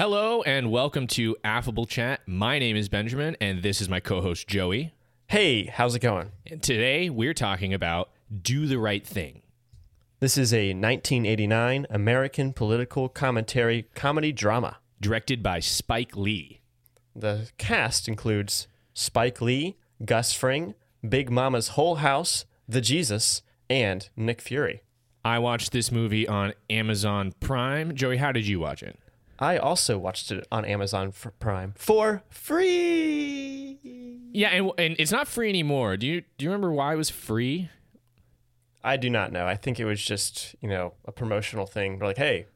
Hello and welcome to Affable Chat. My name is Benjamin and this is my co host Joey. Hey, how's it going? And today we're talking about Do the Right Thing. This is a 1989 American political commentary comedy drama. Directed by Spike Lee. The cast includes Spike Lee, Gus Fring, Big Mama's Whole House, The Jesus, and Nick Fury. I watched this movie on Amazon Prime. Joey, how did you watch it? I also watched it on Amazon for Prime for free. Yeah, and, and it's not free anymore. Do you do you remember why it was free? I do not know. I think it was just, you know, a promotional thing. We're like, hey,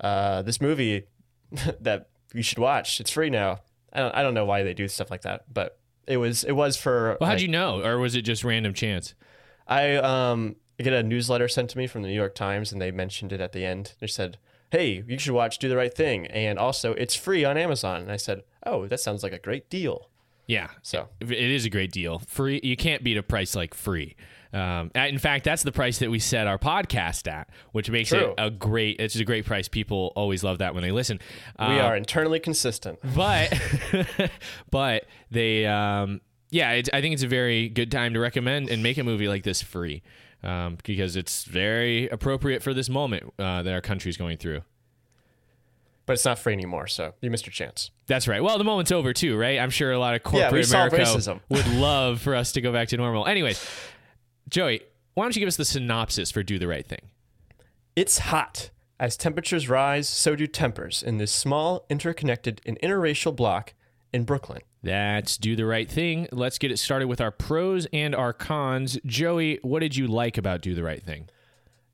uh, this movie that you should watch, it's free now. I don't, I don't know why they do stuff like that, but it was it was for. Well, how'd like, you know, or was it just random chance? I um I get a newsletter sent to me from the New York Times, and they mentioned it at the end. They said, "Hey, you should watch Do the Right Thing," and also it's free on Amazon. And I said, "Oh, that sounds like a great deal." Yeah, So it is a great deal. Free, you can't beat a price like free. Um, in fact, that's the price that we set our podcast at, which makes True. it a great. It's a great price. People always love that when they listen. we Um, are internally consistent. but but they um yeah it's, i think it's a very good time to recommend and make a movie like this free um, because it's very appropriate for this moment uh, that our country's going through But it's not free anymore, so you missed your chance. that's right well the moment's over too right i'm sure a lot of corporate solved america would love for us to go back to normal anyways joey why don't you give us the synopsis for do the right thing It's hot. As temperatures rise, so do tempers in this small, interconnected, and interracial block in Brooklyn. that's do the right thing let's get it started with our pros and our cons joey what did you like about do the right thing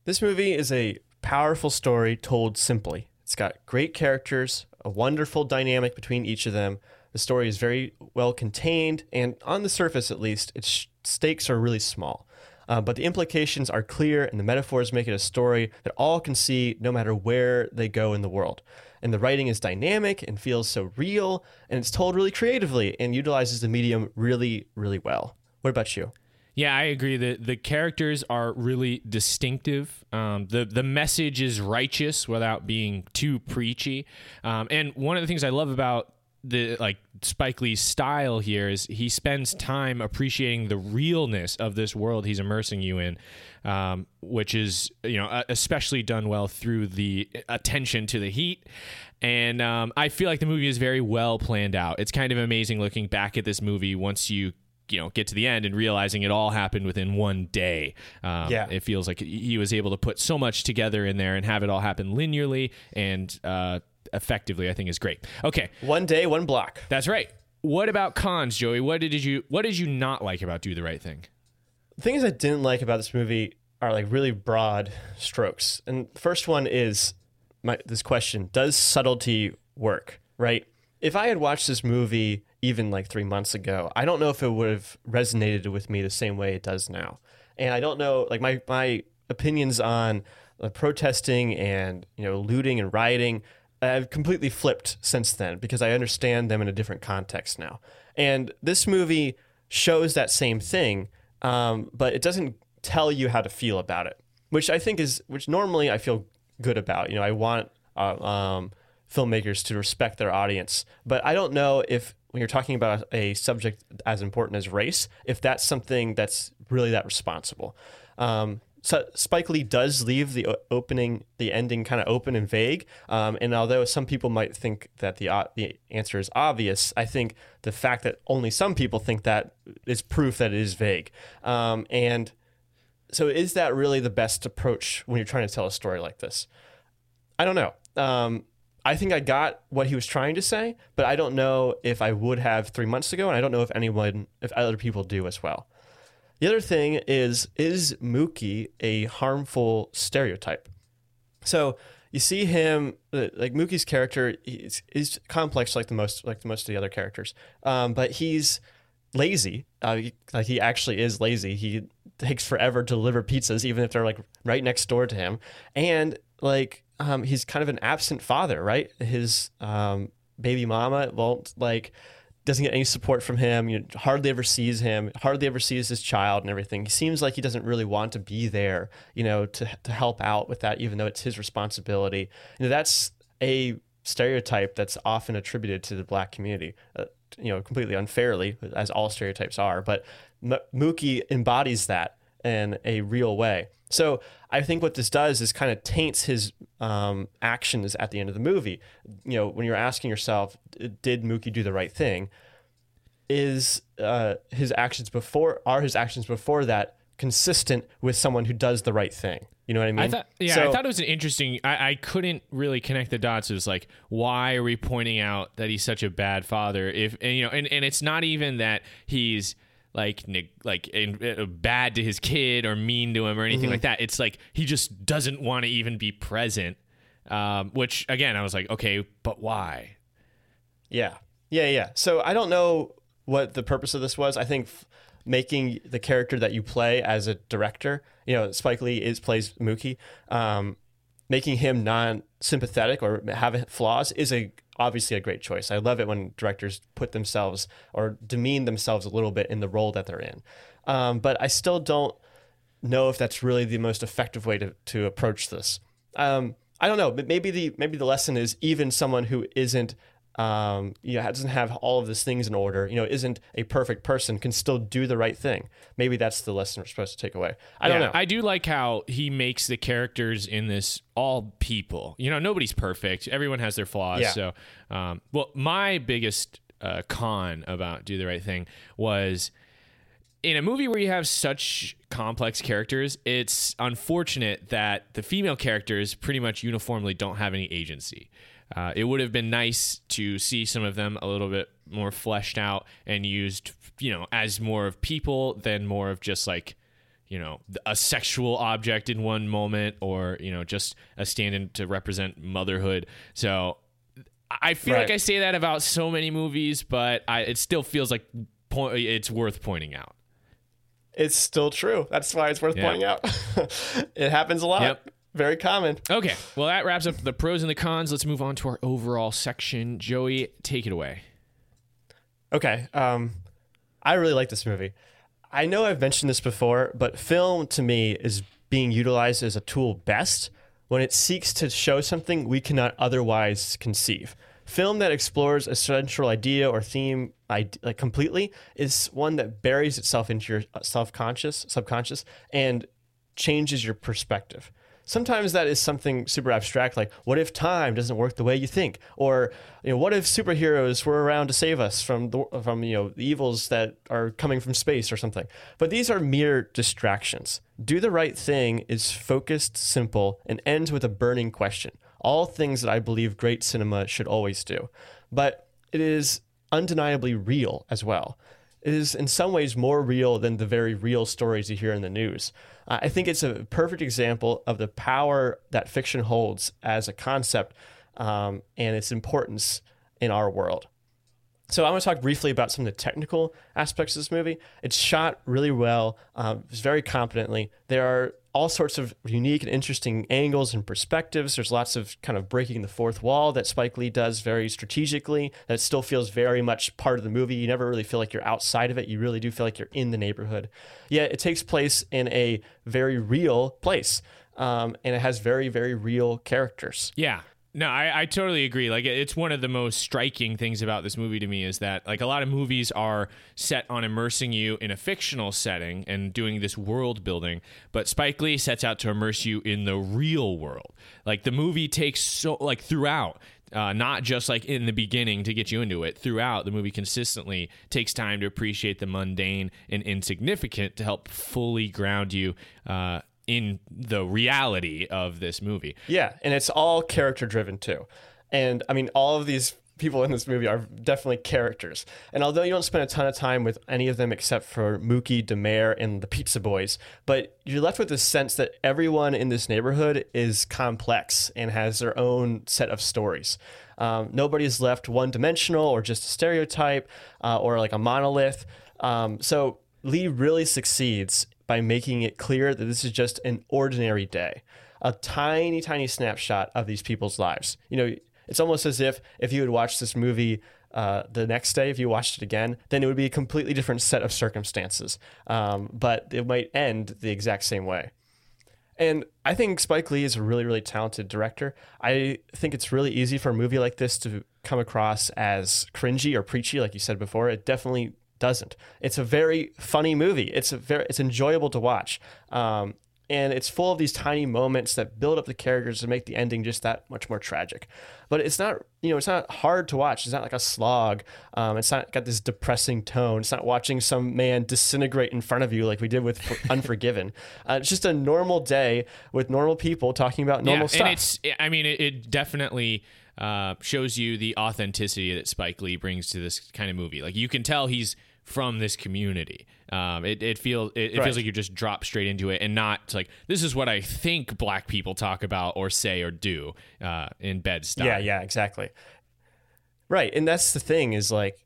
This movie is a powerful story told simply. It's got great characters, a wonderful dynamic between each of them. The story is very well contained, and on the surface at least, its stakes are really small. Uh, but the implications are clear, and the metaphors make it a story that all can see no matter where they go in the world. And the writing is dynamic and feels so real, and it's told really creatively and utilizes the medium really, really well. What about you? Yeah, I agree. The the characters are really distinctive. Um, the the message is righteous without being too preachy. Um, and one of the things I love about the like Spike Lee's style here is he spends time appreciating the realness of this world he's immersing you in, um, which is you know especially done well through the attention to the heat. And um, I feel like the movie is very well planned out. It's kind of amazing looking back at this movie once you you know get to the end and realizing it all happened within one day um, Yeah. it feels like he was able to put so much together in there and have it all happen linearly and uh, effectively i think is great okay One day, one block. that's right what about cons joey what did you what did you not like about do the right thing things I didn't like about this movie are like really broad strokes. And the first one is my this question, does subtlety work, right? If I had watched this movie even like 3 months ago, I don't know if it would have resonated with me the same way it does now. And I don't know like my my opinions on uh, protesting and, you know, looting and rioting I've completely flipped since then because I understand them in a different context now. And this movie shows that same thing, um, but it doesn't tell you how to feel about it, which I think is which normally I feel good about. You know, I want uh, um, filmmakers to respect their audience, but I don't know if when you're talking about a subject as important as race, if that's something that's really that responsible. Um, so Spike Lee does leave the opening, the ending kind of open and vague. Um, and although some people might think that the o- the answer is obvious, I think the fact that only some people think that is proof that it is vague. Um, and so, is that really the best approach when you're trying to tell a story like this? I don't know. Um, I think I got what he was trying to say, but I don't know if I would have three months ago, and I don't know if anyone, if other people do as well. The other thing is, is Mookie a harmful stereotype? So you see him, uh, like Mookie's character, he's, he's complex like the most, like the most of the other characters, um, but he's lazy. Uh, he, like he actually is lazy. He takes forever to deliver pizzas, even if they're like right next door to him, and like um, he's kind of an absent father, right? His um, baby mama won't like doesn't get any support from him. You know, hardly ever sees him. Hardly ever sees his child and everything. He seems like he doesn't really want to be there, you know, to to help out with that, even though it's his responsibility. You know, that's a stereotype that's often attributed to the black community. Uh, you know, completely unfairly, as all stereotypes are. But M- Mookie embodies that in a real way. So I think what this does is kind of taints his um, actions at the end of the movie. You know, when you're asking yourself, did Mookie do the right thing? Is uh, his actions before are his actions before that consistent with someone who does the right thing? You know what I mean? I thought, yeah, So- I thought it was an interesting. I, I couldn't really connect the dots. It was like, why are we pointing out that he's such a bad father? If and, you know, and, and it's not even that he's like like in, uh, bad to his kid or mean to him or anything like that. It's like he just doesn't want to even be present. Um, which again, I was like, okay, but why? Yeah. Yeah, yeah. So I don't know what the purpose of this was. I think f- making the character that you play as a director, you know, Spike Lee is plays Mookie, um, making him non-sympathetic or have flaws is a obviously a great choice. I love it when directors put themselves or demean themselves a little bit in the role that they're in. Um, but I still don't know if that's really the most effective way to, to approach this. Um, I don't know, but maybe the maybe the lesson is even someone who isn't um, you know doesn't have all of these things in order, you know, isn't a perfect person, can still do the right thing. Maybe that's the lesson we're supposed to take away. I don't know. I do like how he makes the characters in this all people. You know, nobody's perfect. Everyone has their flaws. Yeah. So, um, well, my biggest uh, con about Do the Right Thing was in a movie where you have such complex characters, it's unfortunate that the female characters pretty much uniformly don't have any agency. Uh, it would have been nice to see some of them a little bit more fleshed out and used, you know, as more of people than more of just like, you know, a sexual object in one moment or, you know, just a stand in to represent motherhood. So I feel like I say that about so many movies, but I, it still feels like po- it's worth pointing out. it's still true. That's why it's worth Yeah. pointing out. it happens a lot. Yep. Very common. Okay, well, that wraps up the pros and the cons. Let's move on to our overall section. Joey, take it away. Okay. Um, I really like this movie. I know I've mentioned this before, but film to me is being utilized as a tool best when it seeks to show something we cannot otherwise conceive. Film that explores a central idea or theme like completely is one that buries itself into your self-conscious, subconscious, and changes your perspective. Sometimes that is something super abstract, like what if time doesn't work the way you think, or you know, what if superheroes were around to save us from the, from you know the evils that are coming from space or something. But these are mere distractions. Do the right thing is focused, simple, and ends with a burning question. All things that I believe great cinema should always do, but it is undeniably real as well is in some ways more real than the very real stories you hear in the news. I think it's a perfect example of the power that fiction holds as a concept um, and its importance in our world. So I want to talk briefly about some of the technical aspects of this movie. It's shot really well, um, it's very competently. There are all sorts of unique and interesting angles and perspectives. There's lots of kind of breaking the fourth wall that Spike Lee does very strategically. That still feels very much part of the movie. You never really feel like you're outside of it. You really do feel like you're in the neighborhood. Yet it takes place in a very real place, um, and it has very very real characters. Yeah. No, I, I totally agree. Like, it's one of the most striking things about this movie to me is that, like, a lot of movies are set on immersing you in a fictional setting and doing this world building, but Spike Lee sets out to immerse you in the real world. Like, the movie takes so, like, throughout, uh, not just like in the beginning to get you into it. Throughout, the movie consistently takes time to appreciate the mundane and insignificant to help fully ground you uh, in the reality of this movie. Yeah, and it's all character driven too. And I mean, all of these people in this movie are definitely characters. And although you don't spend a ton of time with any of them except for Mookie, Da Mayor, and the Pizza Boys, but you're left with the sense that everyone in this neighborhood is complex and has their own set of stories. Um, nobody's left one dimensional or just a stereotype uh, or like a monolith. Um, so Lee really succeeds by making it clear that this is just an ordinary day, a tiny, tiny snapshot of these people's lives. You know, it's almost as if if you had watched this movie uh, the next day, if you watched it again, then it would be a completely different set of circumstances. Um, but it might end the exact same way. And I think Spike Lee is a really, really talented director. I think it's really easy for a movie like this to come across as cringy or preachy, like you said before. It definitely doesn't. It's a very funny movie. It's a very it's enjoyable to watch. Um, and it's full of these tiny moments that build up the characters and make the ending just that much more tragic. But it's not, you know, it's not hard to watch. It's not like a slog. Um, it's not got this depressing tone. It's not watching some man disintegrate in front of you like we did with Unforgiven. Uh, it's just a normal day with normal people talking about normal yeah, stuff. And it's, I mean, it, it definitely uh, shows you the authenticity that Spike Lee brings to this kind of movie. Like you can tell he's from this community. Um, it, it feels it, it feels like you just drop straight into it and not like this is what I think black people talk about or say or do uh, in Bed Stuy. Yeah, yeah, exactly. Right. And that's the thing is like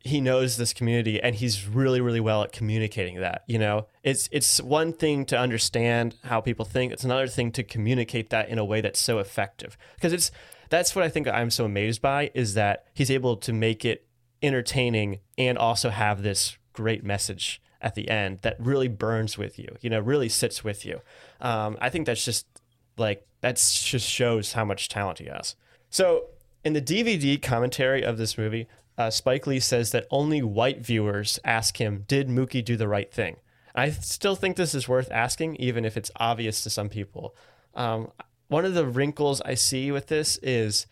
he knows this community and he's really really well at communicating that, you know. It's it's one thing to understand how people think, it's another thing to communicate that in a way that's so effective. Because it's that's what I think I'm so amazed by is that he's able to make it entertaining and also have this great message at the end that really burns with you, you know, really sits with you. Um, I think that's just like that's just shows how much talent he has. So in the DVD commentary of this movie, uh, Spike Lee says that only white viewers ask him, "Did Mookie do the right thing?" I still think this is worth asking, even if it's obvious to some people. Um, one of the wrinkles I see with this is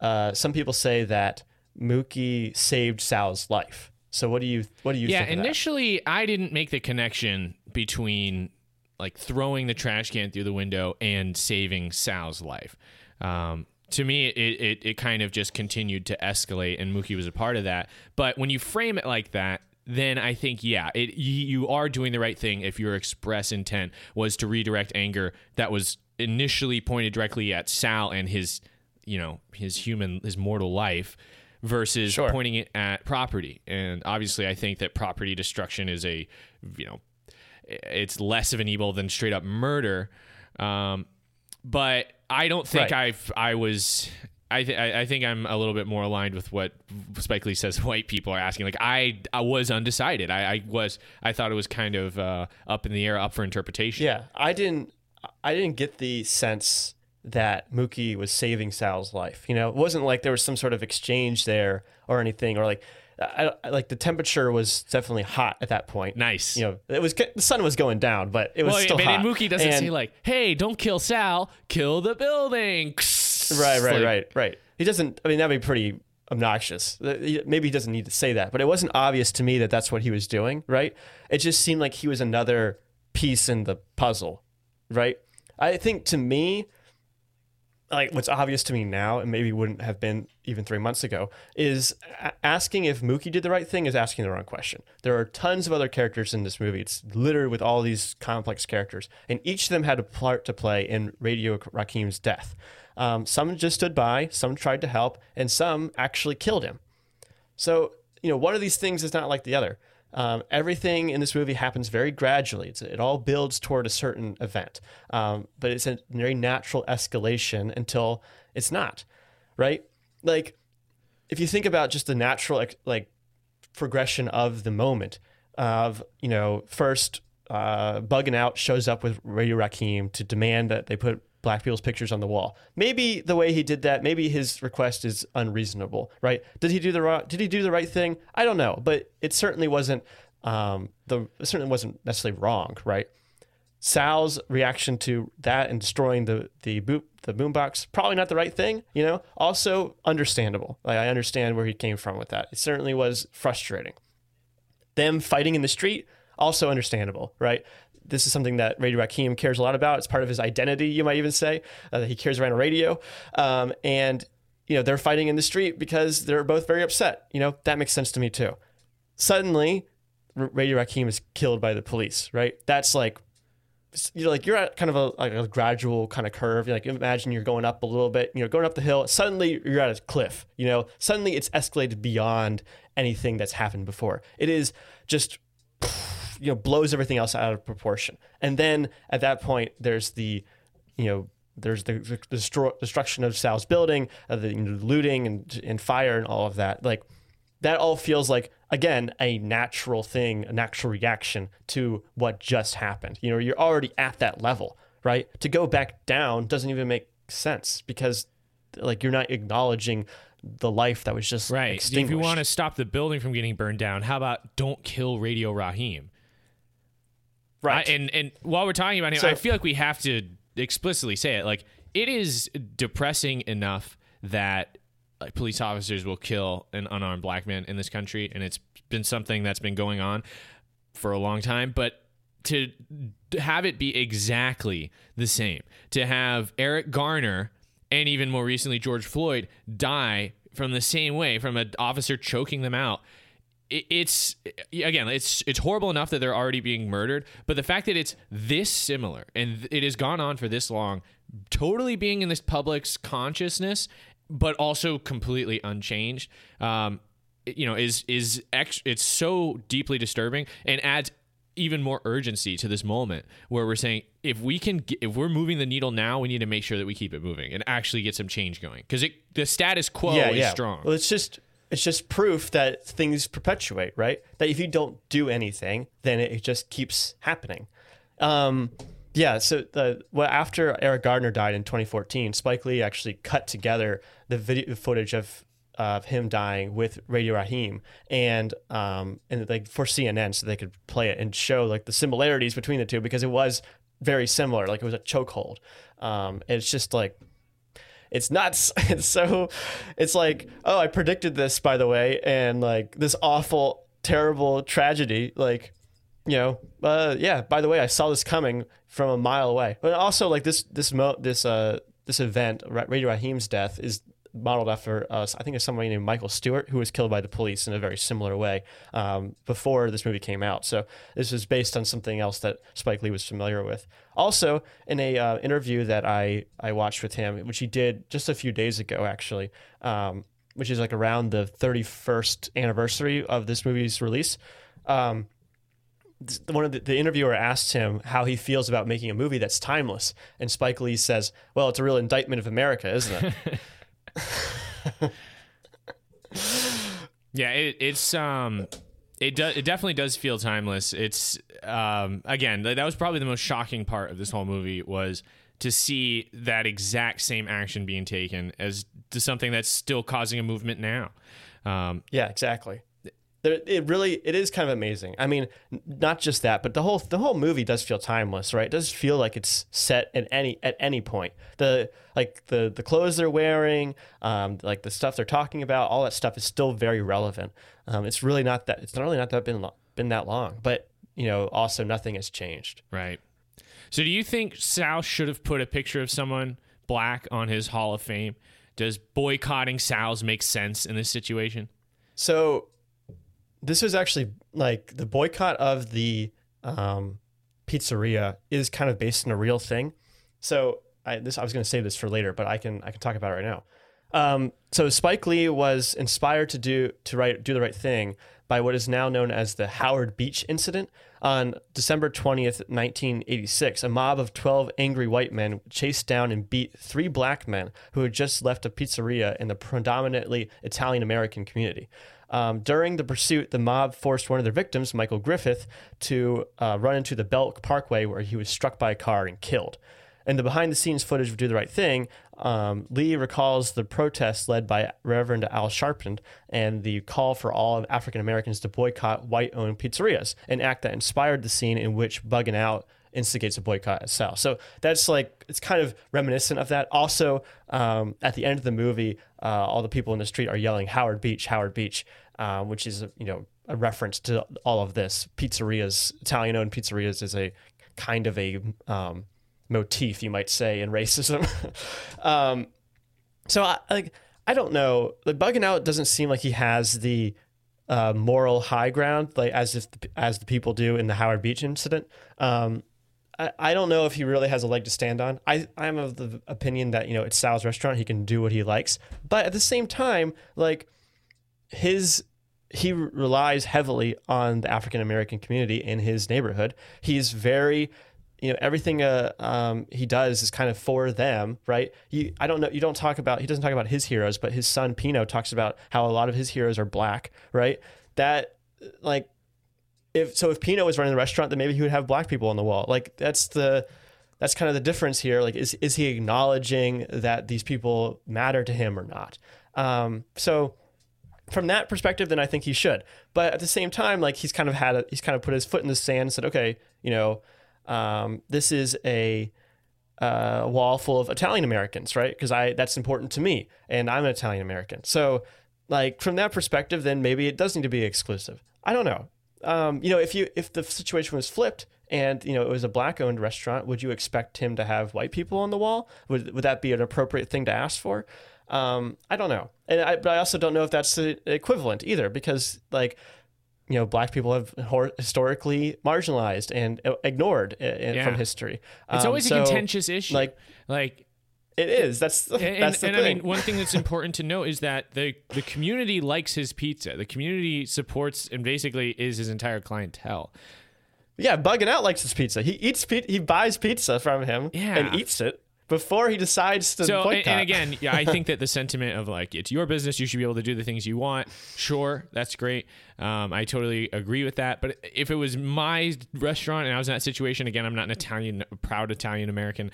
uh, some people say that Mookie saved Sal's life. So what do you what do you yeah think? of that? initially i didn't make the connection between like throwing the trash can through the window and saving sal's life um, to me it, it, it kind of just continued to escalate and mookie was a part of that but when you frame it like that then i think yeah it, you, you are doing the right thing if your express intent was to redirect anger that was initially pointed directly at sal and his you know his human his mortal life versus Sure. pointing it at property. And obviously, I think that property destruction is a, you know, it's less of an evil than straight up murder. Um, but I don't think Right. I've I was. I, th- I I think I'm a little bit more aligned with what Spike Lee says white people are asking. Like I I was undecided. I, I was I thought it was kind of uh, up in the air, up for interpretation. Yeah, I didn't. I didn't get the sense that Mookie was saving Sal's life. You know, it wasn't like there was some sort of exchange there or anything, or like, I, I- like the temperature was definitely hot at that point. Nice. You know, it was the sun was going down, but it was well, still but hot. Mookie doesn't And- say like, "Hey, don't kill Sal, kill the building." Right, right, Like, right, right. He doesn't. I mean, that'd be pretty obnoxious. Uh, maybe he doesn't need to say that, but it wasn't obvious to me that that's what he was doing. Right? It just seemed like he was another piece in the puzzle. Right? I think to me, like what's obvious to me now, and maybe wouldn't have been even three months ago, is asking if Mookie did the right thing is asking the wrong question. There are tons of other characters in this movie. It's littered with all these complex characters, and each of them had a part to play in Radio Raheem's death. Um, some just stood by, some tried to help, and some actually killed him. So, you know, one of these things is not like the other. Um, everything in this movie happens very gradually. It's, it all builds toward a certain event, um, but it's a very natural escalation until it's not, right? Like, if you think about just the natural like progression of the moment of you know first uh, bugging out shows up with Radio Raheem to demand that they put black people's pictures on the wall. Maybe the way he did that, maybe his request is unreasonable, right? Did he do the right, did he do the right thing? I don't know, but it certainly wasn't um, the certainly wasn't necessarily wrong, right? Sal's reaction to that and destroying the the boot the boombox probably not the right thing, you know. Also understandable. Like I understand where he came from with that. It certainly was frustrating. Them fighting in the street also understandable, right? This is something that Radio Raheem cares a lot about. It's part of his identity, you might even say. Uh, that he cares around radio, um, and you know they're fighting in the street because they're both very upset. You know that makes sense to me too. Suddenly, R- Radio Raheem is killed by the police, right? That's like you know, like you're at kind of a like a gradual kind of curve. You Like imagine you're going up a little bit, you know, going up the hill. Suddenly you're at a cliff. You know, suddenly it's escalated beyond anything that's happened before. It is just you know blows everything else out of proportion. And then at that point, there's the you know there's the, the destro- destruction of Sal's building, uh, the you know, looting and and fire and all of that. Like that all feels like again a natural thing a natural reaction to what just happened you know you're already at that level right? To go back down doesn't even make sense because like you're not acknowledging the life that was just Right. If you want to stop the building from getting burned down, how about don't kill Radio Raheem? Right. I, and and while we're talking about him, So- I feel like we have to explicitly say it. Like it is depressing enough that like police officers will kill an unarmed black man in this country, and it's been something that's been going on for a long time. But to have it be exactly the same, to have Eric Garner and even more recently George Floyd die from the same way, from an officer choking them out it's again it's it's horrible enough that they're already being murdered but the fact that it's this similar and it has gone on for this long totally being in this public's consciousness but also completely unchanged um you know is is ex- it's so deeply disturbing and adds even more urgency to this moment where we're saying if we can get, if we're moving the needle now we need to make sure that we keep it moving and actually get some change going. Because it the status quo is strong. Well, it's just it's just proof that things perpetuate, right? That if you don't do anything, then it just keeps happening. Um, yeah. So the well, after Eric Garner died in 2014, Spike Lee actually cut together the video footage of of him dying with Radio Raheem and um and like for CNN so they could play it and show like the similarities between the two because it was very similar. Like it was a chokehold. Um, it's just like it's nuts. It's so, it's like, oh, I predicted this, by the way, and like this awful, terrible tragedy. Like, you know, uh, yeah. By the way, I saw this coming from a mile away. But also, like this, this, mo- this, uh, this event, Ra- Radio Raheem's death, is modeled after, uh, I think, it's somebody named Michael Stewart who was killed by the police in a very similar way um, before this movie came out. So this was based on something else that Spike Lee was familiar with. Also, in a uh, interview that I I watched with him, which he did just a few days ago, actually, um, which is like around the 31st anniversary of this movie's release. Um, one of the, the interviewer asked him how he feels about making a movie that's timeless, and Spike Lee says, "Well, it's a real indictment of America, isn't it?" Yeah, it, it's um, it does it definitely does feel timeless. It's um, again th- that was probably the most shocking part of this whole movie was to see that exact same action being taken as to something that's still causing a movement now. Um, Yeah, exactly. There, it really it is kind of amazing. I mean, not just that, but the whole the whole movie does feel timeless, right? It does feel like it's set at any at any point. The like the the clothes they're wearing, um, like the stuff they're talking about, all that stuff is still very relevant. Um, it's really not that it's not really not that been lo- been that long, but you know, also nothing has changed. right. So, do you think Sal should have put a picture of someone black on his Hall of Fame? Does boycotting Sal's make sense in this situation? So this was actually like the boycott of the um, pizzeria is kind of based on a real thing. So I this I was going to save this for later, but I can I can talk about it right now. Um, so Spike Lee was inspired to do to write do the right thing by what is now known as the Howard Beach incident on December 20th, 1986. A mob of 12 angry white men chased down and beat three black men who had just left a pizzeria in the predominantly Italian American community. Um, during the pursuit, the mob forced one of their victims, Michael Griffith, to uh, run into the Belt Parkway where he was struck by a car and killed. In the behind the scenes footage of Do the Right Thing, um, Lee recalls the protests led by Reverend Al Sharpton and the call for all African Americans to boycott white owned pizzerias, an act that inspired the scene in which Bugging Out instigates a boycott at Sal. So that's like, it's kind of reminiscent of that. Also, um, at the end of the movie, uh, all the people in the street are yelling, Howard Beach, Howard Beach, uh, which is, you know, a reference to all of this. Pizzerias, Italian owned pizzerias is a kind of a, um, motif, you might say, in racism. um, so I like I don't know. Like bugging out doesn't seem like he has the uh, moral high ground, like as if as the people do in the Howard Beach incident. Um, I, don't know if he really has a leg to stand on. I I'm of the opinion that you know it's Sal's restaurant, he can do what he likes, but at the same time, like his he relies heavily on the African American community in his neighborhood. He's very you know everything uh, um, he does is kind of for them right you i don't know you don't talk about he doesn't talk about his heroes but his son pino talks about how a lot of his heroes are black right that like if so if pino was running the restaurant then maybe he would have black people on the wall like that's the that's kind of the difference here. Like, is is he acknowledging that these people matter to him or not? Um, so from that perspective, then I think he should. But at the same time, like he's kind of had a, he's kind of put his foot in the sand and said, okay, you know, um, this is a uh, wall full of Italian Americans, right? Because I that's important to me, and I'm an Italian American. So, like from that perspective, then maybe it does need to be exclusive. I don't know. Um, you know, if you if the situation was flipped and you know it was a black owned restaurant, would you expect him to have white people on the wall? Would would that be an appropriate thing to ask for? Um, I don't know, and I, but I also don't know if that's the equivalent either, because like you know, black people have hor- historically marginalized and uh, ignored uh, Yeah. from history. It's Um, always so, a contentious issue. like- like It is. That's and, that's the and I mean, one thing that's important to note is that the the community likes his pizza. The community supports and basically is his entire clientele. yeah, bugging out likes his pizza. He eats pi- he buys pizza from him Yeah. and eats it before he decides to So, and, and again, yeah, I think that the sentiment of like it's your business, you should be able to do the things you want. Sure, that's great. Um, I totally agree with that. But if it was my restaurant and I was in that situation, again, I'm not an Italian, proud Italian American.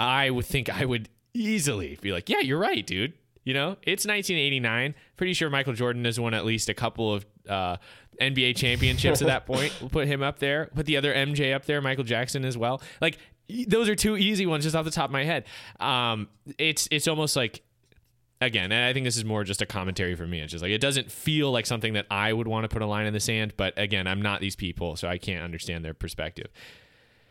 I would think I would easily be like, yeah, you're right, dude. You know, it's 1989. Pretty sure Michael Jordan has won at least a couple of uh, NBA championships at that point. We'll put him up there. Put the other MJ up there, Michael Jackson as well. Like those are two easy ones just off the top of my head. Um, it's it's almost like again, and I think this is more just a commentary for me. It's just like it doesn't feel like something that I would want to put a line in the sand. But again, I'm not these people, so I can't understand their perspective.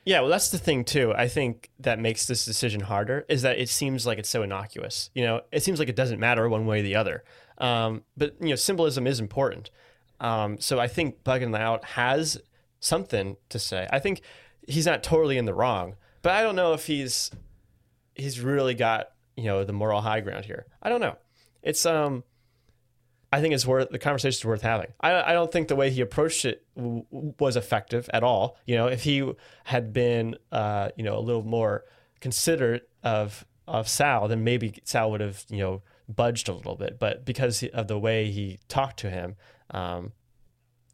Yeah, well, that's the thing too. I think that makes this decision harder is that it seems like it's so innocuous. You know, it seems like it doesn't matter one way or the other. Um, but you know, symbolism is important. Um, so I think bugging out has something to say. I think he's not totally in the wrong, but I don't know if he's he's really got you know the moral high ground here. I don't know. It's um. I think it's worth the conversation is worth having. I, I don't think the way he approached it w- was effective at all. You know, if he had been, uh, you know, a little more considerate of of Sal, then maybe Sal would have, you know, budged a little bit. But because of the way he talked to him, um,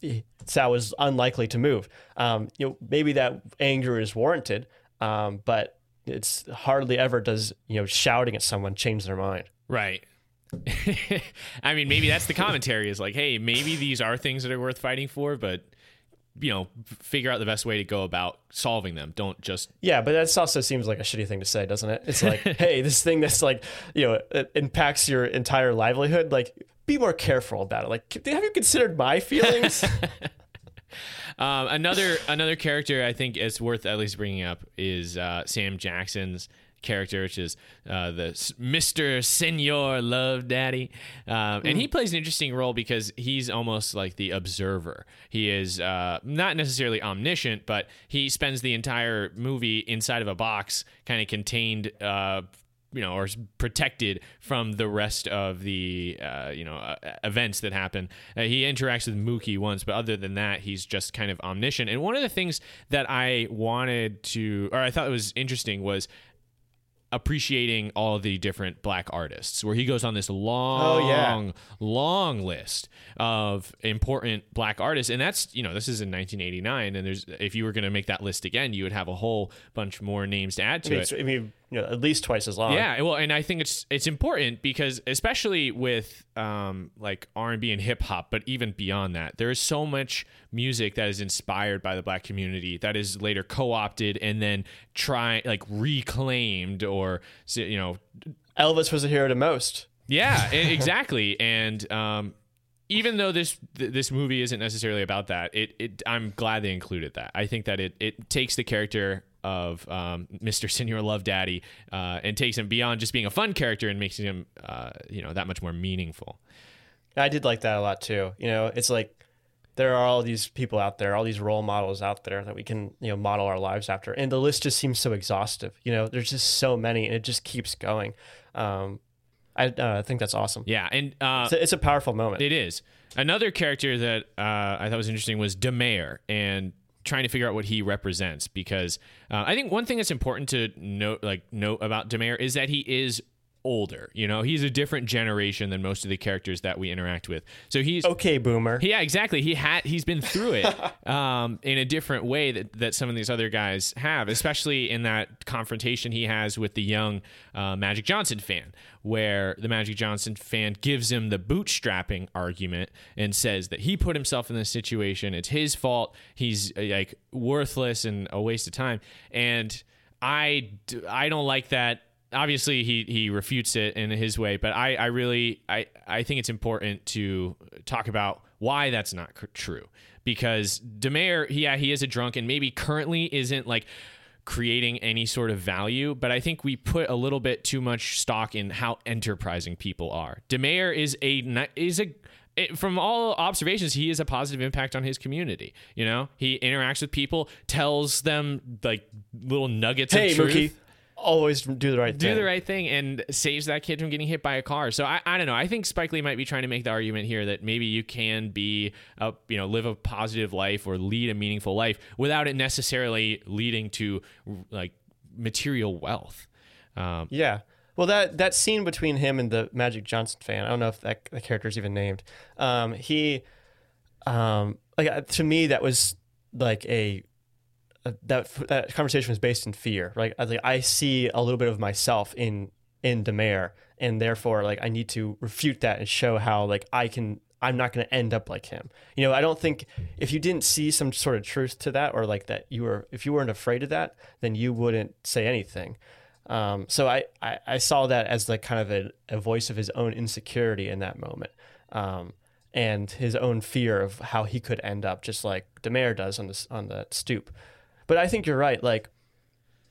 he- Sal was unlikely to move. Um, you know, maybe that anger is warranted, um, but it's hardly ever does you know shouting at someone change their mind. Right. I mean, maybe that's the commentary is like, hey, maybe these are things that are worth fighting for, but you know, figure out the best way to go about solving them. Don't just Yeah, but that also seems like a shitty thing to say, doesn't it? It's like, hey, this thing that's like, you know, it impacts your entire livelihood. Like, be more careful about it. Like, have you considered my feelings? Um, another another character I think is worth at least bringing up is uh, Sam Jackson's character, which is uh, the Mr. Senor Love Daddy, um, and he plays an interesting role because he's almost like the observer. He is uh, not necessarily omniscient, but he spends the entire movie inside of a box, kind of contained. Uh, you know, or protected from the rest of the, uh, you know, uh, events that happen. Uh, he interacts with Mookie once, but other than that, he's just kind of omniscient. And one of the things that I wanted to, or I thought was interesting, was appreciating all the different black artists where he goes on this oh, long yeah. long list of important black artists and that's you know this is in 1989 and there's if you were going to make that list again you would have a whole bunch more names to add I to mean, it I mean, you know, at least twice as long. yeah, well, and I think it's it's important because especially with um, like R and B and hip hop, but even beyond that, there is so much music that is inspired by the black community that is later co opted and then try like reclaimed or you know Elvis was a hero to most. yeah, exactly. And um, even though this this movie isn't necessarily about that, it, it I'm glad they included that. I think that it it takes the character of um, Mr. Senor Love Daddy uh, and takes him beyond just being a fun character and makes him uh, you know that much more meaningful. I did like that a lot too. You know, it's like there are all these people out there, all these role models out there that we can, you know, model our lives after. And the list just seems so exhaustive. You know, there's just so many and it just keeps going. Um, I, uh, I think that's awesome. Yeah, and uh, It's, a, it's a powerful moment. It is. Another character that uh, I thought was interesting was Da Mayor and trying to figure out what he represents because uh, I think one thing that's important to note like note about Da Mayor is that he is older. You know, he's a different generation than most of the characters that we interact with. So he's Okay, boomer. yeah, exactly. He had he's been through it um, in a different way that, that some of these other guys have, especially in that confrontation he has with the young uh, Magic Johnson fan, where the Magic Johnson fan gives him the bootstrapping argument and says that he put himself in this situation. It's his fault. He's uh, like worthless and a waste of time. And I I don't like that obviously he he refutes it in his way but i i really i i think it's important to talk about why that's not cr- true because Da Mayor, yeah he is a drunk and maybe currently isn't like creating any sort of value but i think we put a little bit too much stock in how enterprising people are Da Mayor is a is a it, from all observations, he is a positive impact on his community. You know, he interacts with people, tells them like little nuggets hey, of truth Mookie. Always do the right thing. do thing. the right thing and saves that kid from getting hit by a car. So I, I don't know. I think Spike Lee might be trying to make the argument here that maybe you can be a you know live a positive life or lead a meaningful life without it necessarily leading to like material wealth. Um, Yeah. Well, that that scene between him and the Magic Johnson fan, I don't know if that the character's even named. Um, he, um, like uh, to me, that was like a that that conversation was based in fear. Right? I, like I see a little bit of myself in in Da Mayor, and therefore, like I need to refute that and show how like I can. I'm not going to end up like him. You know, I don't think if you didn't see some sort of truth to that, or like that you were, if you weren't afraid of that, then you wouldn't say anything. Um, so I, I, I saw that as like kind of a, a voice of his own insecurity in that moment, um, and his own fear of how he could end up, just like Da Mayor does on this on the stoop. But I think you're right. Like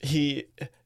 he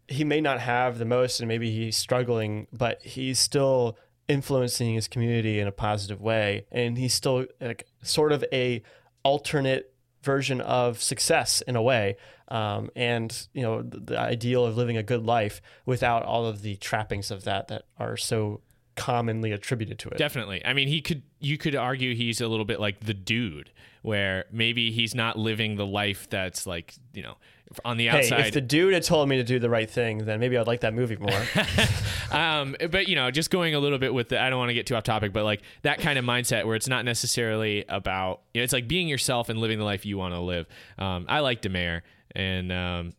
he may not have the most, and maybe he's struggling, but he's still influencing his community in a positive way, and he's still like sort of a alternate version of success in a way um, and you know the, the ideal of living a good life without all of the trappings of that that are so commonly attributed to it Definitely. I mean, he could. You could argue he's a little bit like the dude, where maybe he's not living the life that's like you know on the hey outside. if the dude had told me to do the right thing then maybe i'd like that movie more um, but you know, just going a little bit with the, I don't want to get too off topic, but like that kind of mindset where it's not necessarily about, you know, it's like being yourself and living the life you want to live. Um, I like Da Mayor, and um,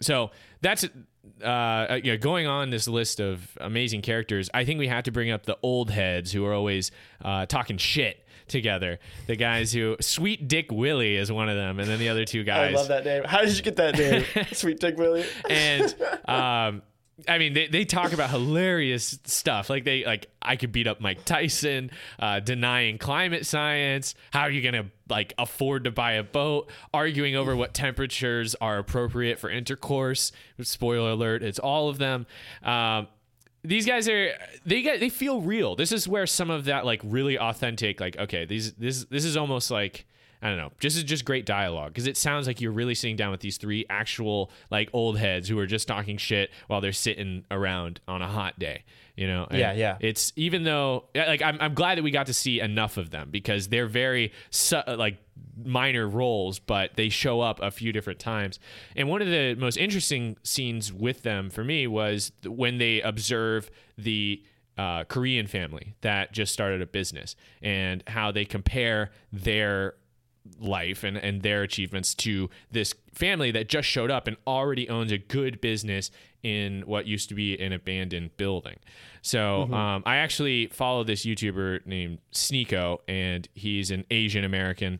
so that's uh, you know, going on this list of amazing characters. I think we have to bring up the old heads who are always uh, talking shit together. The guys who Sweet Dick Willie is one of them, and then the other two guys. i love that name how did you get that name sweet dick willie and um I mean, they, they talk about hilarious stuff. Like they like I could beat up Mike Tyson, uh, denying climate science. How are you gonna like afford to buy a boat? Arguing over what temperatures are appropriate for intercourse. Spoiler alert: it's all of them. Um, these guys are they get they feel real. This is where some of that like really authentic like okay these this this is almost like I don't know. This is just great dialogue because it sounds like you're really sitting down with these three actual like old heads who are just talking shit while they're sitting around on a hot day. You know? And Yeah, yeah. It's even though like I'm I'm glad that we got to see enough of them because they're very su- like minor roles, but they show up a few different times. And one of the most interesting scenes with them for me was when they observe the uh, Korean family that just started a business and how they compare their life and, and their achievements to this family that just showed up and already owns a good business in what used to be an abandoned building. So um, I actually follow this YouTuber named Sneako, and he's an Asian American.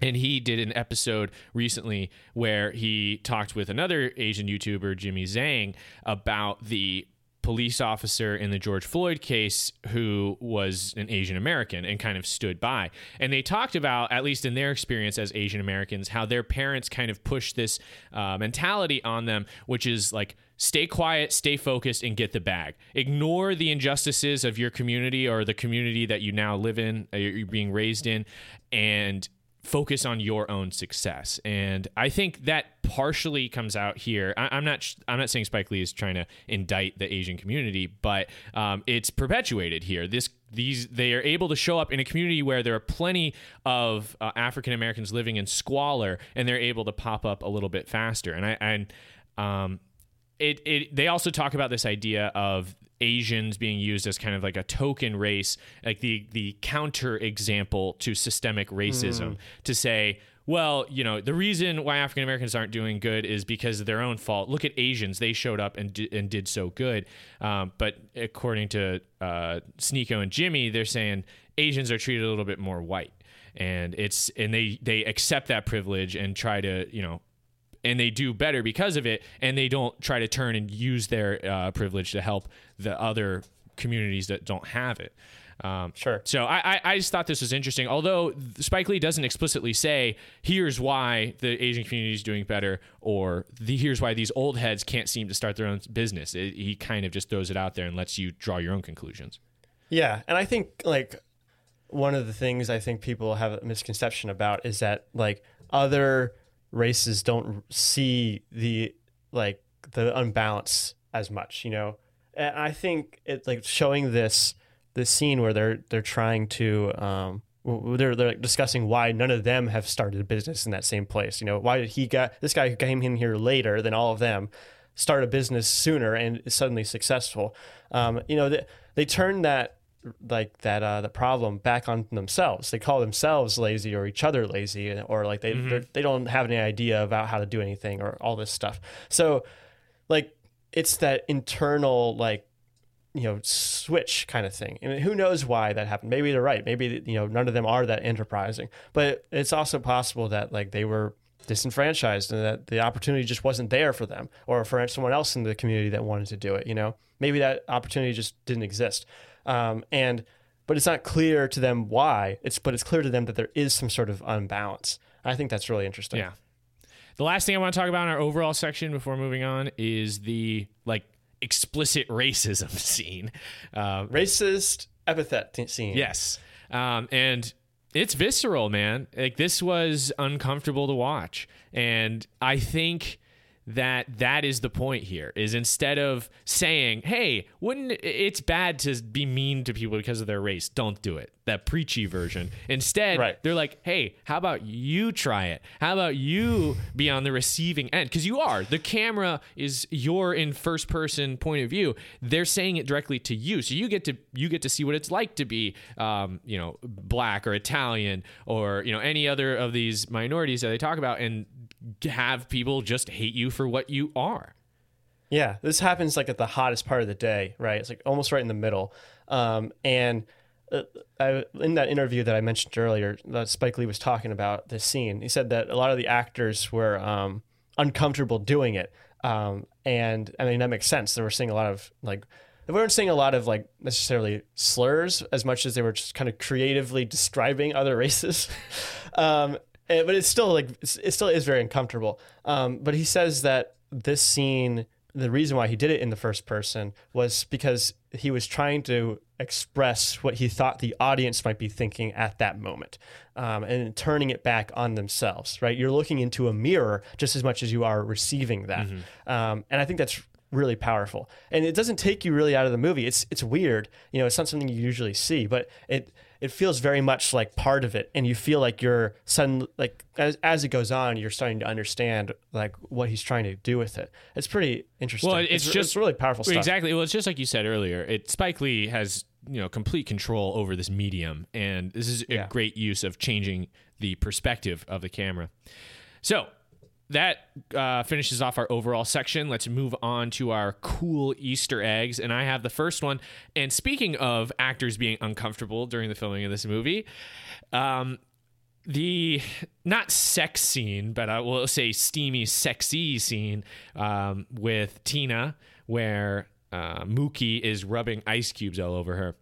And he did an episode recently where he talked with another Asian YouTuber, Jimmy Zhang, about the police officer in the George Floyd case who was an Asian American and kind of stood by. And they talked about, at least in their experience as Asian Americans, how their parents kind of pushed this uh, mentality on them, which is like, stay quiet, stay focused, and get the bag. Ignore the injustices of your community or the community that you now live in, uh, you're being raised in, and focus on your own success. And I think that partially comes out here. I, I'm not. I'm not saying Spike Lee is trying to indict the Asian community, but um, it's perpetuated here. This these they are able to show up in a community where there are plenty of uh, African Americans living in squalor, and they're able to pop up a little bit faster. And I and um, it, it they also talk about this idea of Asians being used as kind of like a token race, like the the counter example to systemic racism, to say, well, you know, the reason why African Americans aren't doing good is because of their own fault. Look at Asians; they showed up and di- and did so good. Um, but according to uh, Sneako and Jimmy, they're saying Asians are treated a little bit more white, and it's and they they accept that privilege and try to you know and they do better because of it and they don't try to turn and use their uh, privilege to help the other communities that don't have it. Um, Sure. so I, I, I just thought this was interesting. Although spike lee doesn't explicitly say here's why the asian community is doing better or the, here's why these old heads can't seem to start their own business. It, he kind of just throws it out there and lets you draw your own conclusions. Yeah, and I think like one of the things I think people have a misconception about is that like other races don't see the like the unbalance as much, you know. And I think it like showing this this scene where they're they're trying to um they're they're like discussing why none of them have started a business in that same place. You know, why did he got this guy who came in here later than all of them start a business sooner and is suddenly successful? Um, you know, they, they turn that like that uh, the problem back on themselves. They call themselves lazy or each other lazy, or like they they're- they don't have any idea about how to do anything or all this stuff. So, like it's that internal like you know switch kind of thing. I mean, who knows why that happened? Maybe they're right. Maybe you know none of them are that enterprising. But it's also possible that like they were disenfranchised and that the opportunity just wasn't there for them or for someone else in the community that wanted to do it. You know, maybe that opportunity just didn't exist. Um, and but it's not clear to them why. It's but it's clear to them that there is some sort of unbalance. I think that's really interesting. Yeah. The last thing I want to talk about in our overall section before moving on is the like explicit racism scene. Uh, Racist epithet scene. yes. Um, and it's visceral, man. Like this was uncomfortable to watch. And I think that that is the point here is instead of saying, "Hey, wouldn't it's bad to be mean to people because of their race? Don't do it." That preachy version. Instead, Right. they're like, "Hey, how about you try it? How about you be on the receiving end because you are. The camera is your in first person point of view. They're saying it directly to you, so you get to you get to see what it's like to be, um, you know, black or Italian or you know any other of these minorities that they talk about, and have people just hate you for what you are. Yeah, this happens like at the hottest part of the day, right? It's like almost right in the middle. Um, and uh, I, in that interview that I mentioned earlier, that Spike Lee was talking about this scene. He said that a lot of the actors were um, uncomfortable doing it, um, and I mean that makes sense. They were seeing a lot of like they weren't seeing a lot of like necessarily slurs as much as they were just kind of creatively describing other races. um, but it's still like it still is very uncomfortable. Um, but he says that this scene, the reason why he did it in the first person was because he was trying to express what he thought the audience might be thinking at that moment, um, and turning it back on themselves. Right, you're looking into a mirror just as much as you are receiving that, um, and I think that's really powerful. And it doesn't take you really out of the movie. It's it's weird, you know. It's not something you usually see, but it it feels very much like part of it, and you feel like you're suddenly like as as it goes on, you're starting to understand like what he's trying to do with it. It's pretty interesting. Well, it's just- really powerful stuff. Exactly. Well, it's just like you said earlier. It Spike Lee has you know complete control over this medium, and this is a Yeah. great use of changing the perspective of the camera. So that uh, finishes off our overall section. Let's move on to our cool Easter eggs, and I have the first one. And speaking of actors being uncomfortable during the filming of this movie, um, the not sex scene, but I will say steamy, sexy scene um, with Tina, where uh, Mookie is rubbing ice cubes all over her.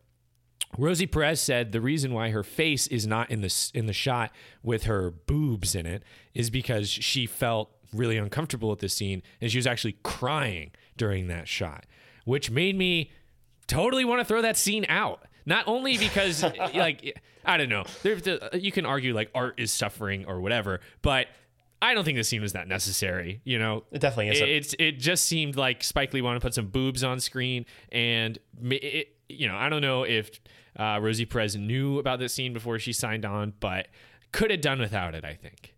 Rosie Perez said the reason why her face is not in the in the shot with her boobs in it is because she felt really uncomfortable at this scene and she was actually crying during that shot, which made me totally want to throw that scene out. Not only because eh, like I don't know, the, you can argue like art is suffering or whatever, but I don't think this scene was that necessary. You know, It definitely isn't. It, it's it just seemed like Spike Lee wanted to put some boobs on screen, and it, you know I don't know if uh, Rosie Perez knew about this scene before she signed on, but could have done without it. I think.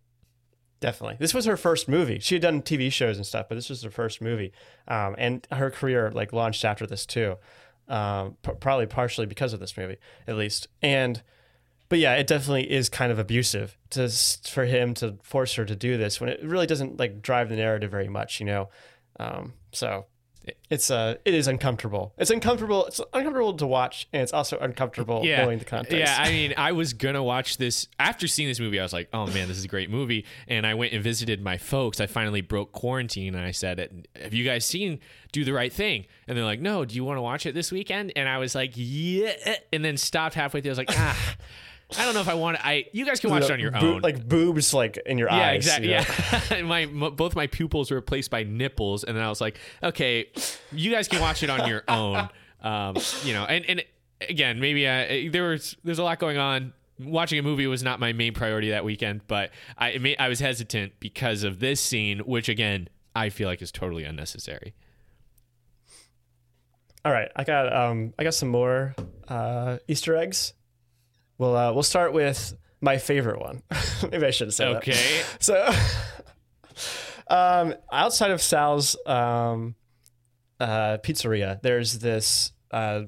Definitely. This was her first movie. She had done TV shows and stuff, but this was her first movie. Um, and her career like launched after this too. um, p- probably partially because of this movie, at least. And but yeah, it definitely is kind of abusive to for him to force her to do this when it really doesn't like drive the narrative very much, you know. Um, so it's uh it is uncomfortable. It's uncomfortable. It's uncomfortable to watch, and it's also uncomfortable yeah. knowing the context. Yeah, I mean, I was gonna watch this after seeing this movie. I was like, "Oh man, this is a great movie." And I went and visited my folks. I finally broke quarantine, and I said, "Have you guys seen Do the Right Thing?" And they're like, "No, do you want to watch it this weekend?" And I was like, "Yeah," and then stopped halfway through. I was like, "Ah." I don't know if I want to. I you guys can watch it on your own. like boobs, like in your eyes. yeah, eyes. exactly. you know? Yeah, my m- both my pupils were replaced by nipples, and then I was like, okay, you guys can watch it on your own. Um, you know, and and again, maybe uh, there was there's a lot going on. Watching a movie was not my main priority that weekend, but I may, I was hesitant because of this scene, which again I feel like is totally unnecessary. All right, I got um I got some more uh, Easter eggs. Well, uh, we'll start with my favorite one. Maybe I should have said that. Okay, So, um, outside of Sal's um, uh, pizzeria, there's this uh,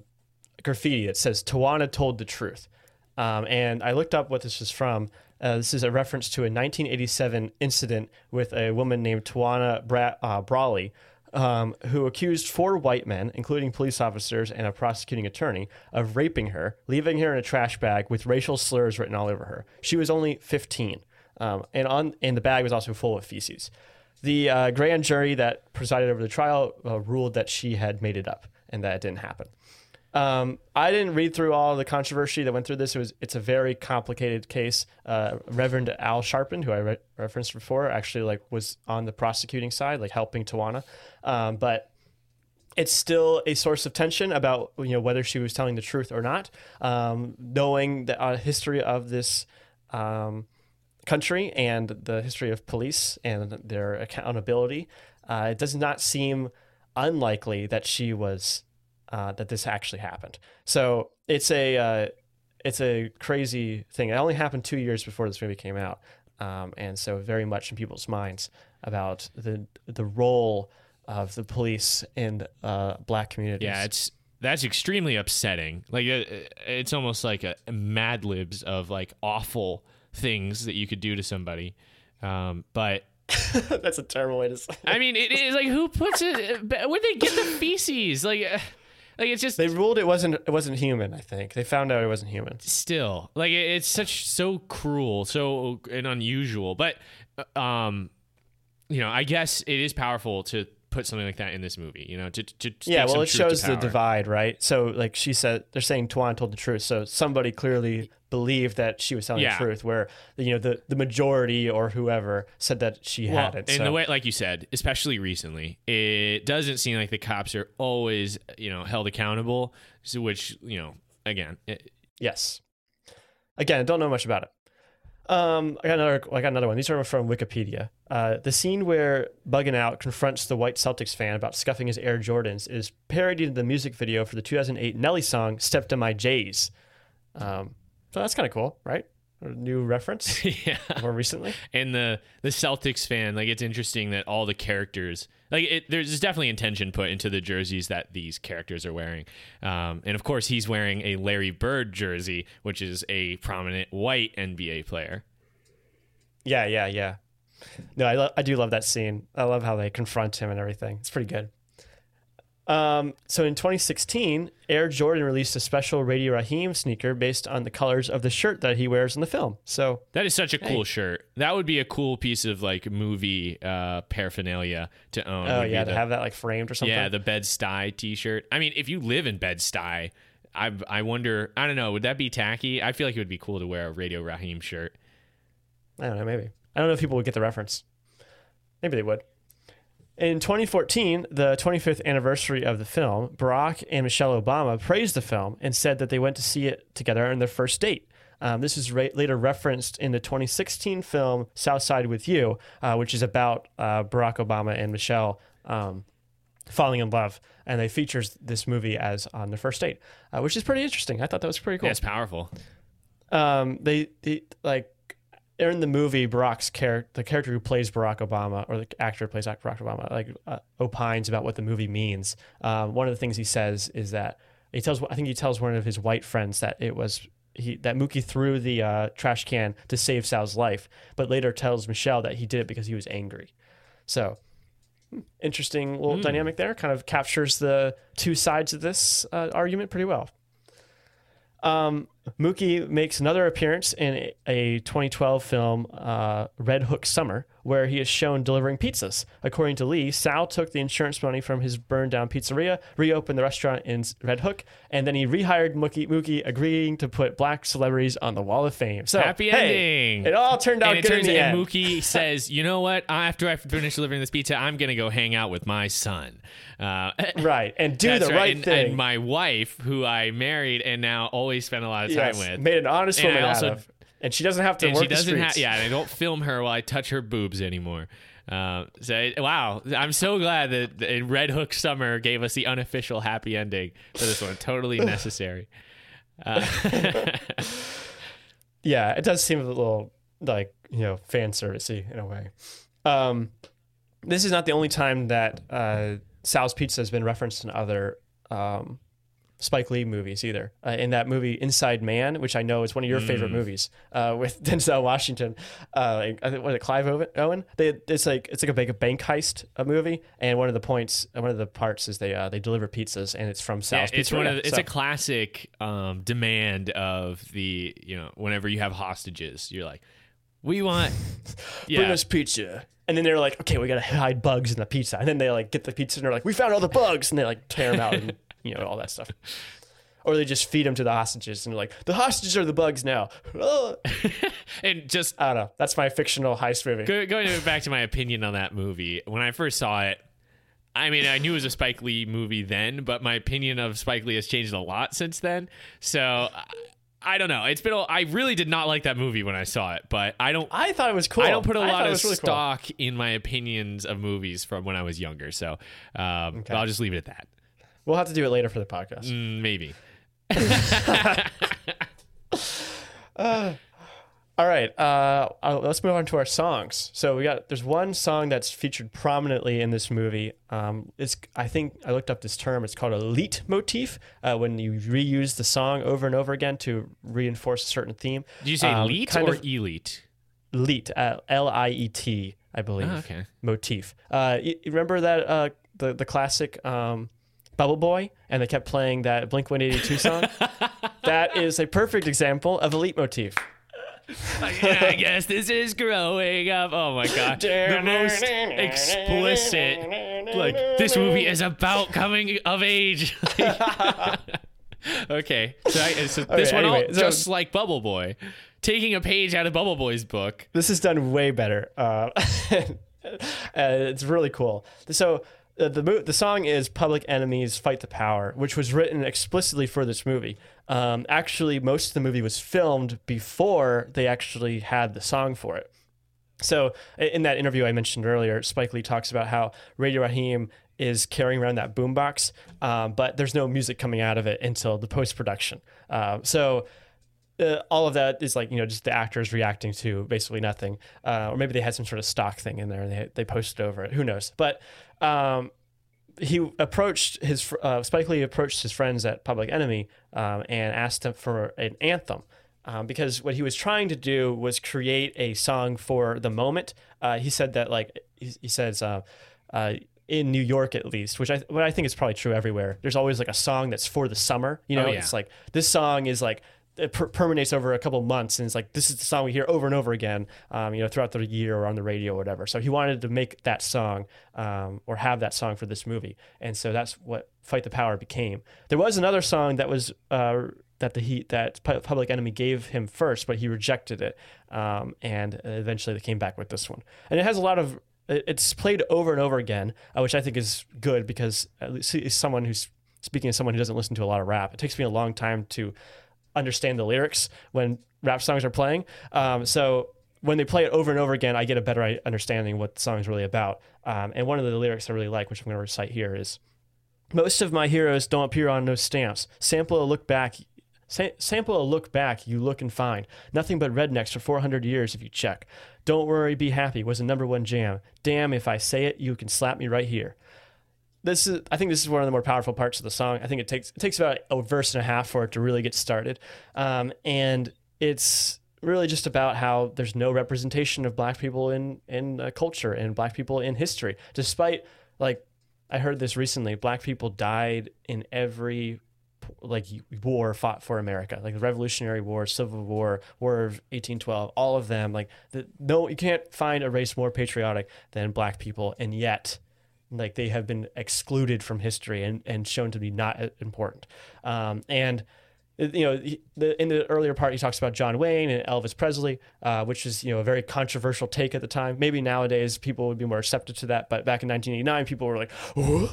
graffiti that says "Tawana told the truth," um, and I looked up what this is from. Uh, this is a reference to a 1987 incident with a woman named Tawana Bra- uh, Brawley, um, who accused four white men, including police officers and a prosecuting attorney, of raping her, leaving her in a trash bag with racial slurs written all over her. She was only 15, um, and on and the bag was also full of feces. The uh, grand jury that presided over the trial uh, ruled that she had made it up and that it didn't happen. Um, I didn't read through all the controversy that went through this. It was it's a very complicated case. Uh, Reverend Al Sharpton, who I re- referenced before, actually like was on the prosecuting side, like helping Tawana. Um, but it's still a source of tension about you know whether she was telling the truth or not. Um, knowing the uh, history of this um, country and the history of police and their accountability, uh, it does not seem unlikely that she was uh, that this actually happened. So it's a uh, it's a crazy thing. It only happened two years before this movie came out, um, and so very much in people's minds about the the role of the police in uh, black communities. yeah, it's that's extremely upsetting. Like it, it's almost like a Mad Libs of like awful things that you could do to somebody. Um, but that's a terrible way to say. It. I mean, it is like who puts it? Where'd they get the feces? Like, uh, like it's just They ruled it wasn't it wasn't human. I think they found out it wasn't human. still like it- it's such so cruel, so and unusual. But uh, um, you know, I guess it is powerful to put something like that in this movie. You know, to to Yeah, well, it shows the divide, right? So, like she said, they're saying Tawana told the truth. So somebody clearly believed that she was telling Yeah. the truth, where you know the the majority or whoever said that she Well, had it. and so. the way, like you said, especially recently, it doesn't seem like the cops are always, you know, held accountable. So, which, you know, again, it, Yes. Again, I don't know much about it. Um, I got another. I got another one. These are from Wikipedia. Uh, the scene where Buggin' Out confronts the white Celtics fan about scuffing his Air Jordans is parodied in the music video for the 2008 Nelly song "Step to My J's." Um, so that's kind of cool, right? A new reference yeah. more recently. And the the Celtics fan, like, it's interesting that all the characters, like, it, there's definitely intention put into the jerseys that these characters are wearing. Um, and of course, he's wearing a Larry Bird jersey, which is a prominent white NBA player. Yeah, yeah, yeah. No, I, lo- I do love that scene. I love how they confront him and everything. It's pretty good. Um, so in 2016, Air Jordan released a special Radio Raheem sneaker based on the colors of the shirt that he wears in the film. So That is such a cool shirt. That would be a cool piece of like movie uh, paraphernalia to own. Oh would be yeah, to the- have that like framed or something. Yeah, the Bed Stuy T-shirt. I mean, if you live in Bed Stuy, I I wonder. I don't know. Would that be tacky? I feel like it would be cool to wear a Radio Raheem shirt. I don't know, maybe. I don't know if people would get the reference. Maybe they would. In 2014, the 25th anniversary of the film, Barack and Michelle Obama praised the film and said that they went to see it together on their first date. Um, this is ra- later referenced in the 2016 film Southside with You, uh, which is about uh, Barack Obama and Michelle um, falling in love, and they features this movie as on their first date, uh, which is pretty interesting. I thought that was pretty cool Yeah, it's powerful. um, they, they like in the movie Barack's character, the character who plays Barack Obama, or the actor who plays Barack Obama, like uh, opines about what the movie means. Um, one of the things he says is that he tells I think he tells one of his white friends that it was he that Mookie threw the uh, trash can to save Sal's life, but later tells Michelle that he did it because he was angry. So hmm, interesting little dynamic there. Kind of captures the two sides of this uh, argument pretty well. Um, Mookie makes another appearance in a 2012 film, uh, Red Hook Summer, where he is shown delivering pizzas. According to Lee, Sal took the insurance money from his burned down pizzeria, reopened the restaurant in Red Hook, and then he rehired Mookie, Mookie agreeing to put black celebrities on the Wall of Fame. So Happy hey, ending. It all turned out and it good turns in the and end. Mookie says, "You know what? After I finish delivering this pizza, I'm gonna go hang out with my son, uh, right, and do the right, and, thing. and my wife, who I married and now always spend a lot of time Yes, with. made an honest And I woman also- out of, and she doesn't have to and work she doesn't the streets. yeah, and I don't film her while I touch her boobs anymore." Uh, so wow, I'm so glad that that Red Hook Summer gave us the unofficial happy ending for this one. Totally necessary. Uh, yeah, it does seem a little like you know fan servicey in a way. Um, this is not the only time that uh, Sal's Pizza has been referenced in other um, Spike Lee movies either. Uh, in that movie Inside Man, which I know is one of your favorite movies, uh, with Denzel Washington, uh, I think was it Clive Owen? They, it's like it's like a, big, bank heist a movie, and one of the points, one of the parts is they uh, they deliver pizzas, and it's from Yeah, Sal's it's Pizzeria. one of the, it's So- a classic um, demand of the you know whenever you have hostages, you're like, we want yeah bring us pizza. And then they're like, okay, we gotta hide bugs in the pizza. And then they like get the pizza and they're like, we found all the bugs, and they like tear them out and you know all that stuff. Or they just feed them to the hostages and they're like, the hostages are the bugs now. And just I don't know. That's my fictional heist movie. go, going back to my opinion on that movie when I first saw it. I mean, I knew it was a Spike Lee movie then, but my opinion of Spike Lee has changed a lot since then. So I, don't know. It's been. A, I really did not like that movie when I saw it, but I don't. I thought it was cool. I don't put a I lot of really cool. stock in my opinions of movies from when I was younger. So um, I'll just leave it at that. We'll have to do it later for the podcast. Mm, maybe. All right, uh, uh, let's move on to our songs. So we got there's one song that's featured prominently in this movie. Um, it's I think I looked up this term. It's called a leet motif. Uh, when you reuse the song over and over again to reinforce a certain theme. Did you say Um, elite kind or of- elite? Leet, uh, L I E T, I believe. Oh, okay. Motif. Uh, you, you remember that uh, the the classic um, Bubble Boy, and they kept playing that Blink One Eighty Two song. that is a perfect example of a leet motif. yeah, I guess this is growing up. Oh my god, the most explicit. Like this movie is about coming of age. okay, so, I, so this Okay, one, all, anyway, so- just like Bubble Boy, taking a page out of Bubble Boy's book. This is done way better. Uh, uh, it's really cool. So uh, the the song is Public Enemies "Fight the Power," which was written explicitly for this movie. Um, actually, most of the movie was filmed before they actually had the song for it. So in that interview I mentioned earlier, Spike Lee talks about how Radio Raheem is carrying around that boombox, um, but there's no music coming out of it until the post production. Uh, so uh, all of that is like you know just the actors reacting to basically nothing, uh, or maybe they had some sort of stock thing in there and they they posted over it. Who knows? But um, he approached his uh, Spike Lee approached his friends at Public Enemy um, and asked them for an anthem. Um, because what he was trying to do was create a song for the moment. Uh, he said that like he, he says uh, uh, in New York at least, which I what I think is probably true everywhere. There's always like a song that's for the summer. You know, Oh, yeah. it's like this song is like it per- permeates over a couple months, and it's like this is the song we hear over and over again. Um, you know, throughout the year or on the radio or whatever. So he wanted to make that song um, or have that song for this movie, and so that's what "Fight the Power" became. There was another song that was. Uh, that the heat that Public Enemy gave him first, but he rejected it, um, and eventually they came back with this one. And it has a lot of it's played over and over again, uh, which I think is good because at least someone who's speaking as someone who doesn't listen to a lot of rap, it takes me a long time to understand the lyrics when rap songs are playing. Um, so when they play it over and over again, I get a better understanding what the song is really about. Um, and one of the lyrics I really like, which I'm going to recite here, is most of my heroes don't appear on no stamps. Sample a look back. Sa- sample a look back, you look and find nothing but rednecks for 400 years if you check. Don't worry, be happy was a number one jam. Damn, if I say it, you can slap me right here. This is I think this is one of the more powerful parts of the song. I think it takes it takes about a verse and a half for it to really get started, um, and it's really just about how there's no representation of black people in in uh, culture and black people in history, despite like I heard this recently. Black people died in every like war fought for America, like the Revolutionary War, Civil War, War of 1812, all of them. Like the, no, you can't find a race more patriotic than black people, and yet like they have been excluded from history and, and shown to be not important. Um, and you know, the, in the earlier part, he talks about John Wayne and Elvis Presley, uh, which is you know a very controversial take at the time. Maybe nowadays people would be more receptive to that, but back in 1989, people were like,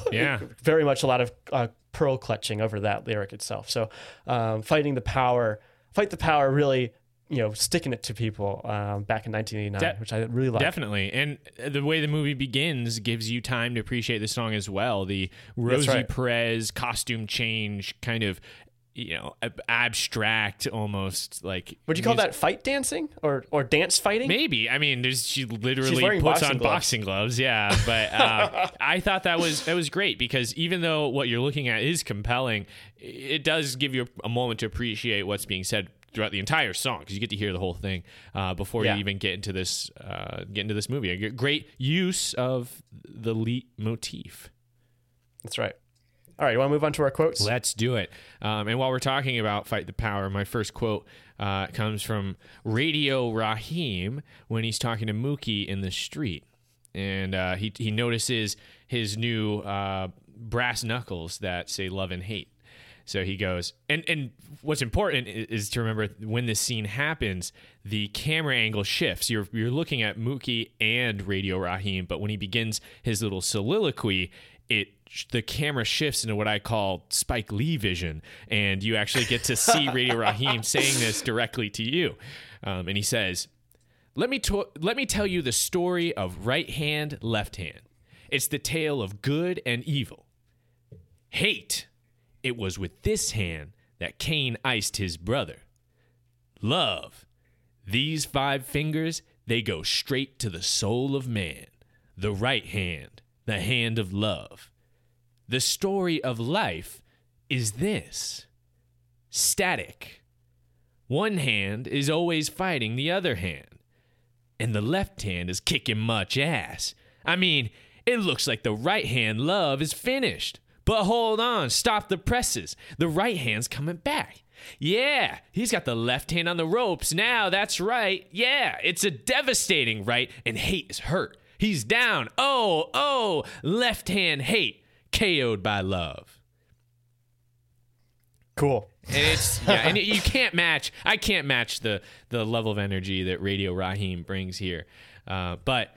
yeah, very much a lot of uh, pearl clutching over that lyric itself. So, um, fighting the power, fight the power, really you know, sticking it to people um, back in 1989, De- which I really like. Definitely. And the way the movie begins gives you time to appreciate the song as well. The Rosie right. Perez costume change kind of you know abstract almost like would you call that fight dancing or or dance fighting maybe i mean there's she literally puts on gloves. boxing gloves yeah but uh, i thought that was that was great because even though what you're looking at is compelling it does give you a moment to appreciate what's being said throughout the entire song because you get to hear the whole thing uh, before yeah. you even get into this uh, get into this movie a great use of the lead motif that's right all right, you want to move on to our quotes? Let's do it. Um, and while we're talking about Fight the Power, my first quote uh, comes from Radio Raheem when he's talking to Mookie in the street. And uh, he, he notices his new uh, brass knuckles that say love and hate. So he goes, and and what's important is to remember when this scene happens, the camera angle shifts. You're you're looking at Mookie and Radio Raheem, but when he begins his little soliloquy, it the camera shifts into what I call Spike Lee vision, and you actually get to see Radio Raheem saying this directly to you. Um, and he says, "Let me to- let me tell you the story of right hand, left hand. It's the tale of good and evil. Hate. It was with this hand that Cain iced his brother. Love. These five fingers, they go straight to the soul of man. The right hand." the hand of love. The story of life is this static. One hand is always fighting the other hand, and the left hand is kicking much ass. I mean, it looks like the right hand love is finished. But hold on, stop the presses. The right hand's coming back. Yeah, he's got the left hand on the ropes now. That's right. Yeah, it's a devastating right, and hate is hurt. He's down. Oh, oh, left hand hate, KO'd by love. Cool. And it's yeah, and you can't match. I can't match the the level of energy that Radio Raheem brings here. Uh, but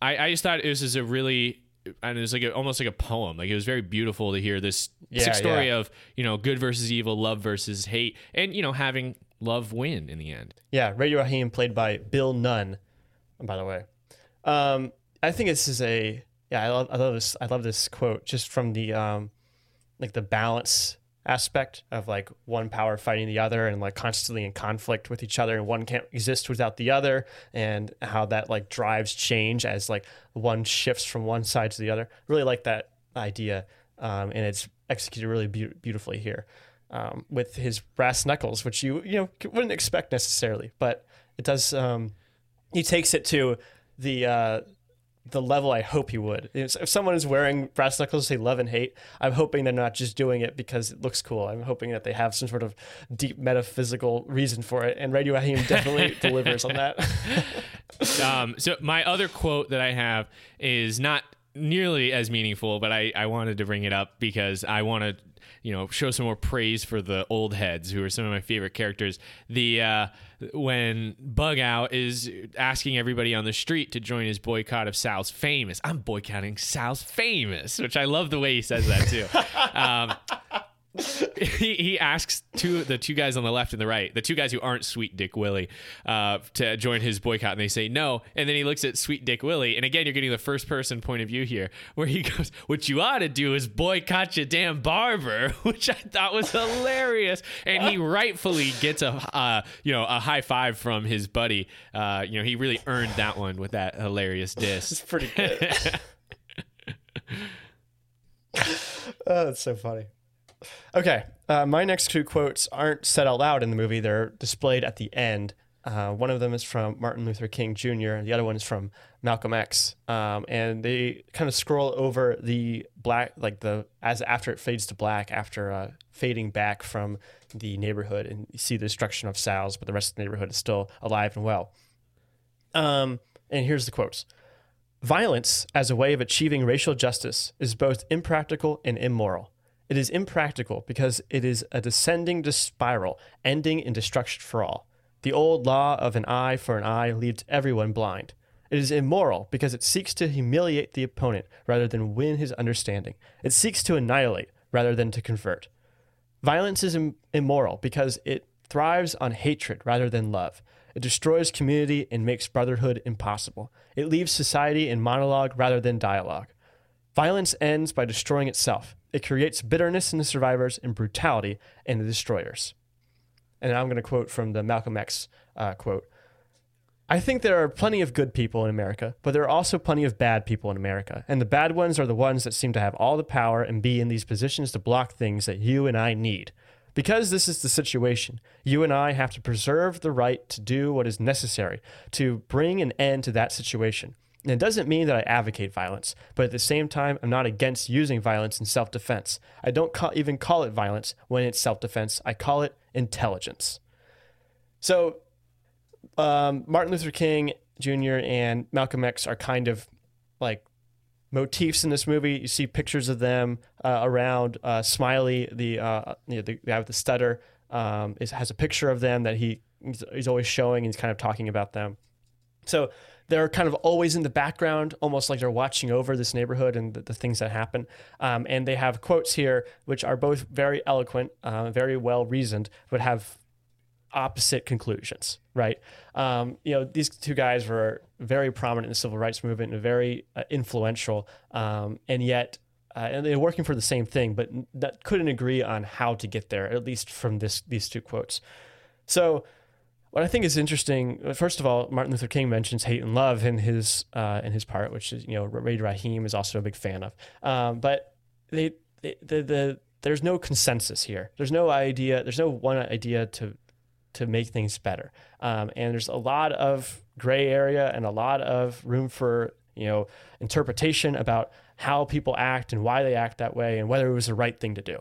I, I just thought this is a really and it was like a, almost like a poem. Like it was very beautiful to hear this yeah, story yeah. of you know good versus evil, love versus hate, and you know having love win in the end. Yeah, Radio Raheem played by Bill Nunn, by the way. Um, I think this is a yeah. I love I love this. I love this quote just from the um, like the balance aspect of like one power fighting the other and like constantly in conflict with each other and one can't exist without the other and how that like drives change as like one shifts from one side to the other. Really like that idea um, and it's executed really be- beautifully here um, with his brass knuckles which you you know wouldn't expect necessarily but it does um, he takes it to the uh, the level I hope he would. If someone is wearing brass knuckles, to say love and hate, I'm hoping they're not just doing it because it looks cool. I'm hoping that they have some sort of deep metaphysical reason for it. And Radio Raheem definitely delivers on that. um, so my other quote that I have is not nearly as meaningful, but I, I wanted to bring it up because I want to, you know, show some more praise for the old heads who are some of my favorite characters. The uh, when Bug Out is asking everybody on the street to join his boycott of Sal's Famous. I'm boycotting Sal's Famous, which I love the way he says that too. um, he, he asks two the two guys on the left and the right, the two guys who aren't Sweet Dick Willie, uh, to join his boycott, and they say no. And then he looks at Sweet Dick Willie, and again, you're getting the first person point of view here, where he goes, "What you ought to do is boycott your damn barber," which I thought was hilarious, and he rightfully gets a uh, you know a high five from his buddy. Uh, you know, he really earned that one with that hilarious diss. It's pretty good. Oh, that's so funny. Okay, uh, my next two quotes aren't said out loud in the movie; they're displayed at the end. Uh, one of them is from Martin Luther King Jr., the other one is from Malcolm X. Um, and they kind of scroll over the black, like the as after it fades to black, after uh, fading back from the neighborhood, and you see the destruction of Sal's, but the rest of the neighborhood is still alive and well. Um, and here's the quotes. Violence as a way of achieving racial justice is both impractical and immoral. It is impractical because it is a descending spiral, ending in destruction for all. The old law of an eye for an eye leaves everyone blind. It is immoral because it seeks to humiliate the opponent rather than win his understanding. It seeks to annihilate rather than to convert. Violence is Im- immoral because it thrives on hatred rather than love. It destroys community and makes brotherhood impossible. It leaves society in monologue rather than dialogue. Violence ends by destroying itself. It creates bitterness in the survivors and brutality in the destroyers. And I'm going to quote from the Malcolm X uh, quote I think there are plenty of good people in America, but there are also plenty of bad people in America. And the bad ones are the ones that seem to have all the power and be in these positions to block things that you and I need. Because this is the situation, you and I have to preserve the right to do what is necessary to bring an end to that situation. And it doesn't mean that I advocate violence, but at the same time, I'm not against using violence in self defense. I don't call, even call it violence when it's self defense, I call it intelligence. So, um, Martin Luther King Jr. and Malcolm X are kind of like motifs in this movie. You see pictures of them uh, around. Uh, Smiley, the, uh, you know, the guy with the stutter, um, is, has a picture of them that he he's always showing and he's kind of talking about them. So they're kind of always in the background, almost like they're watching over this neighborhood and the, the things that happen. Um, and they have quotes here, which are both very eloquent, uh, very well reasoned, but have opposite conclusions, right? Um, you know, these two guys were very prominent in the civil rights movement and very uh, influential, um, and yet. Uh, and they're working for the same thing, but that couldn't agree on how to get there. At least from this these two quotes. So, what I think is interesting, first of all, Martin Luther King mentions hate and love in his uh, in his part, which is you know Ray Raheem is also a big fan of. Um, but they, they the, the there's no consensus here. There's no idea. There's no one idea to to make things better. Um, and there's a lot of gray area and a lot of room for you know interpretation about how people act and why they act that way and whether it was the right thing to do.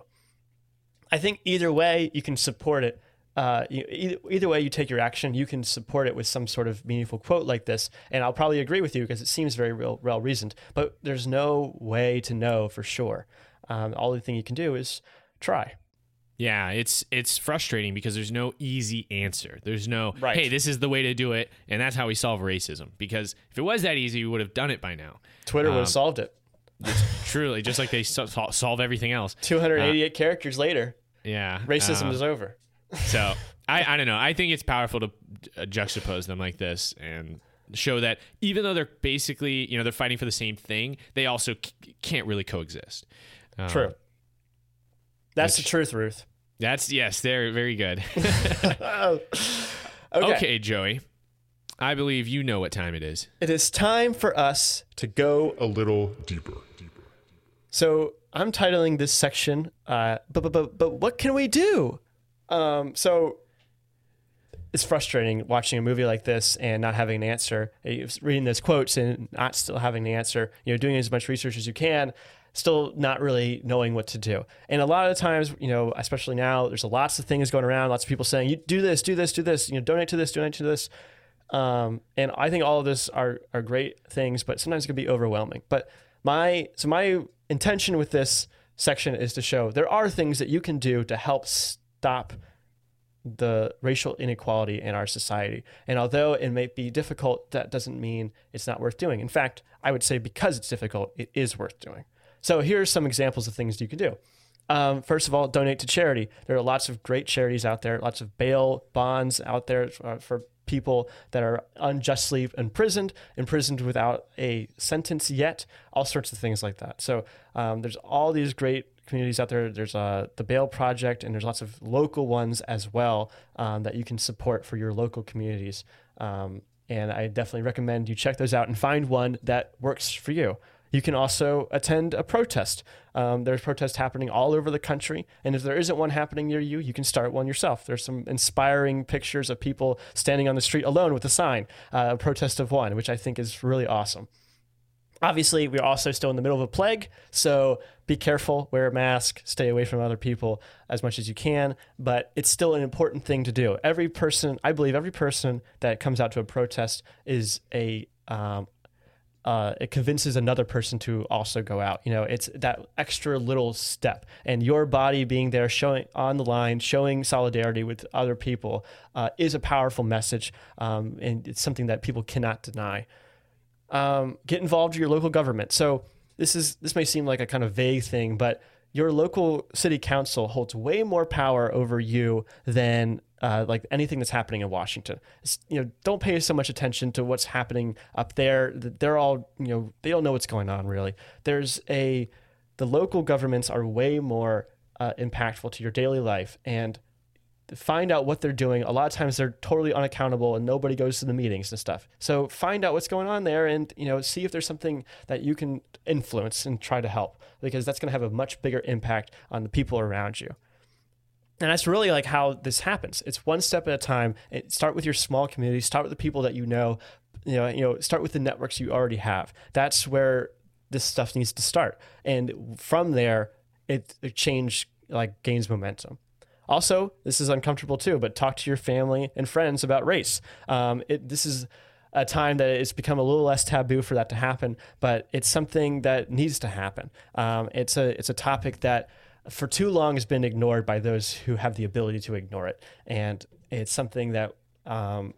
I think either way you can support it uh, you, either, either way you take your action, you can support it with some sort of meaningful quote like this. And I'll probably agree with you because it seems very real, well reasoned. But there's no way to know for sure. Um, all the thing you can do is try. Yeah, it's it's frustrating because there's no easy answer. There's no Right. hey, this is the way to do it, and that's how we solve racism. Because if it was that easy, we would have done it by now. Twitter would Um, have solved it. Truly, just like they so- solve everything else. 288 characters later, Yeah, racism uh, is over. So I, I don't know. I think it's powerful to uh, juxtapose them like this and show that even though they're basically, you know, they're fighting for the same thing, they also c- can't really coexist. Um, True. That's which- the truth, Ruth. That's yes, they're very good. okay. okay, Joey. I believe you know what time it is. It is time for us to go a little deeper. deeper. So I'm titling this section, uh, but, but, but, but what can we do? Um, so it's frustrating watching a movie like this and not having an answer, reading those quotes and not still having the answer, you know, doing as much research as you can, still not really knowing what to do. And a lot of the times, you know, especially now, there's lots of things going around, lots of people saying, you do this, do this, do this, you know, donate to this, donate to this. Um, and I think all of this are, are great things, but sometimes it can be overwhelming. But my so my intention with this section is to show there are things that you can do to help stop the racial inequality in our society. And although it may be difficult, that doesn't mean it's not worth doing. In fact, I would say because it's difficult, it is worth doing. So here are some examples of things you can do. Um, first of all, donate to charity. There are lots of great charities out there, lots of bail bonds out there for, for people that are unjustly imprisoned, imprisoned without a sentence yet, all sorts of things like that. So um, there's all these great communities out there. There's uh, the Bail Project, and there's lots of local ones as well um, that you can support for your local communities. Um, and I definitely recommend you check those out and find one that works for you. You can also attend a protest. Um, there's protests happening all over the country. And if there isn't one happening near you, you can start one yourself. There's some inspiring pictures of people standing on the street alone with a sign, uh, a protest of one, which I think is really awesome. Obviously, we're also still in the middle of a plague, so be careful, wear a mask, stay away from other people as much as you can, but it's still an important thing to do. Every person, I believe, every person that comes out to a protest is a um, uh, it convinces another person to also go out. You know, it's that extra little step, and your body being there, showing on the line, showing solidarity with other people, uh, is a powerful message, um, and it's something that people cannot deny um, get involved with your local government. So this is this may seem like a kind of vague thing, but your local city council holds way more power over you than uh, like anything that's happening in Washington. It's, you know, don't pay so much attention to what's happening up there. They're all you know they don't know what's going on really. There's a the local governments are way more uh, impactful to your daily life and find out what they're doing. A lot of times they're totally unaccountable and nobody goes to the meetings and stuff. So find out what's going on there and you know see if there's something that you can influence and try to help because that's going to have a much bigger impact on the people around you. And that's really like how this happens. It's one step at a time. Start with your small community. Start with the people that you know. You know, you know, start with the networks you already have. That's where this stuff needs to start. And from there, it, it change like gains momentum. Also, this is uncomfortable too, but talk to your family and friends about race. Um, it, this is a time that it's become a little less taboo for that to happen, but it's something that needs to happen. Um, it's a it's a topic that for too long has been ignored by those who have the ability to ignore it, and it's something that um,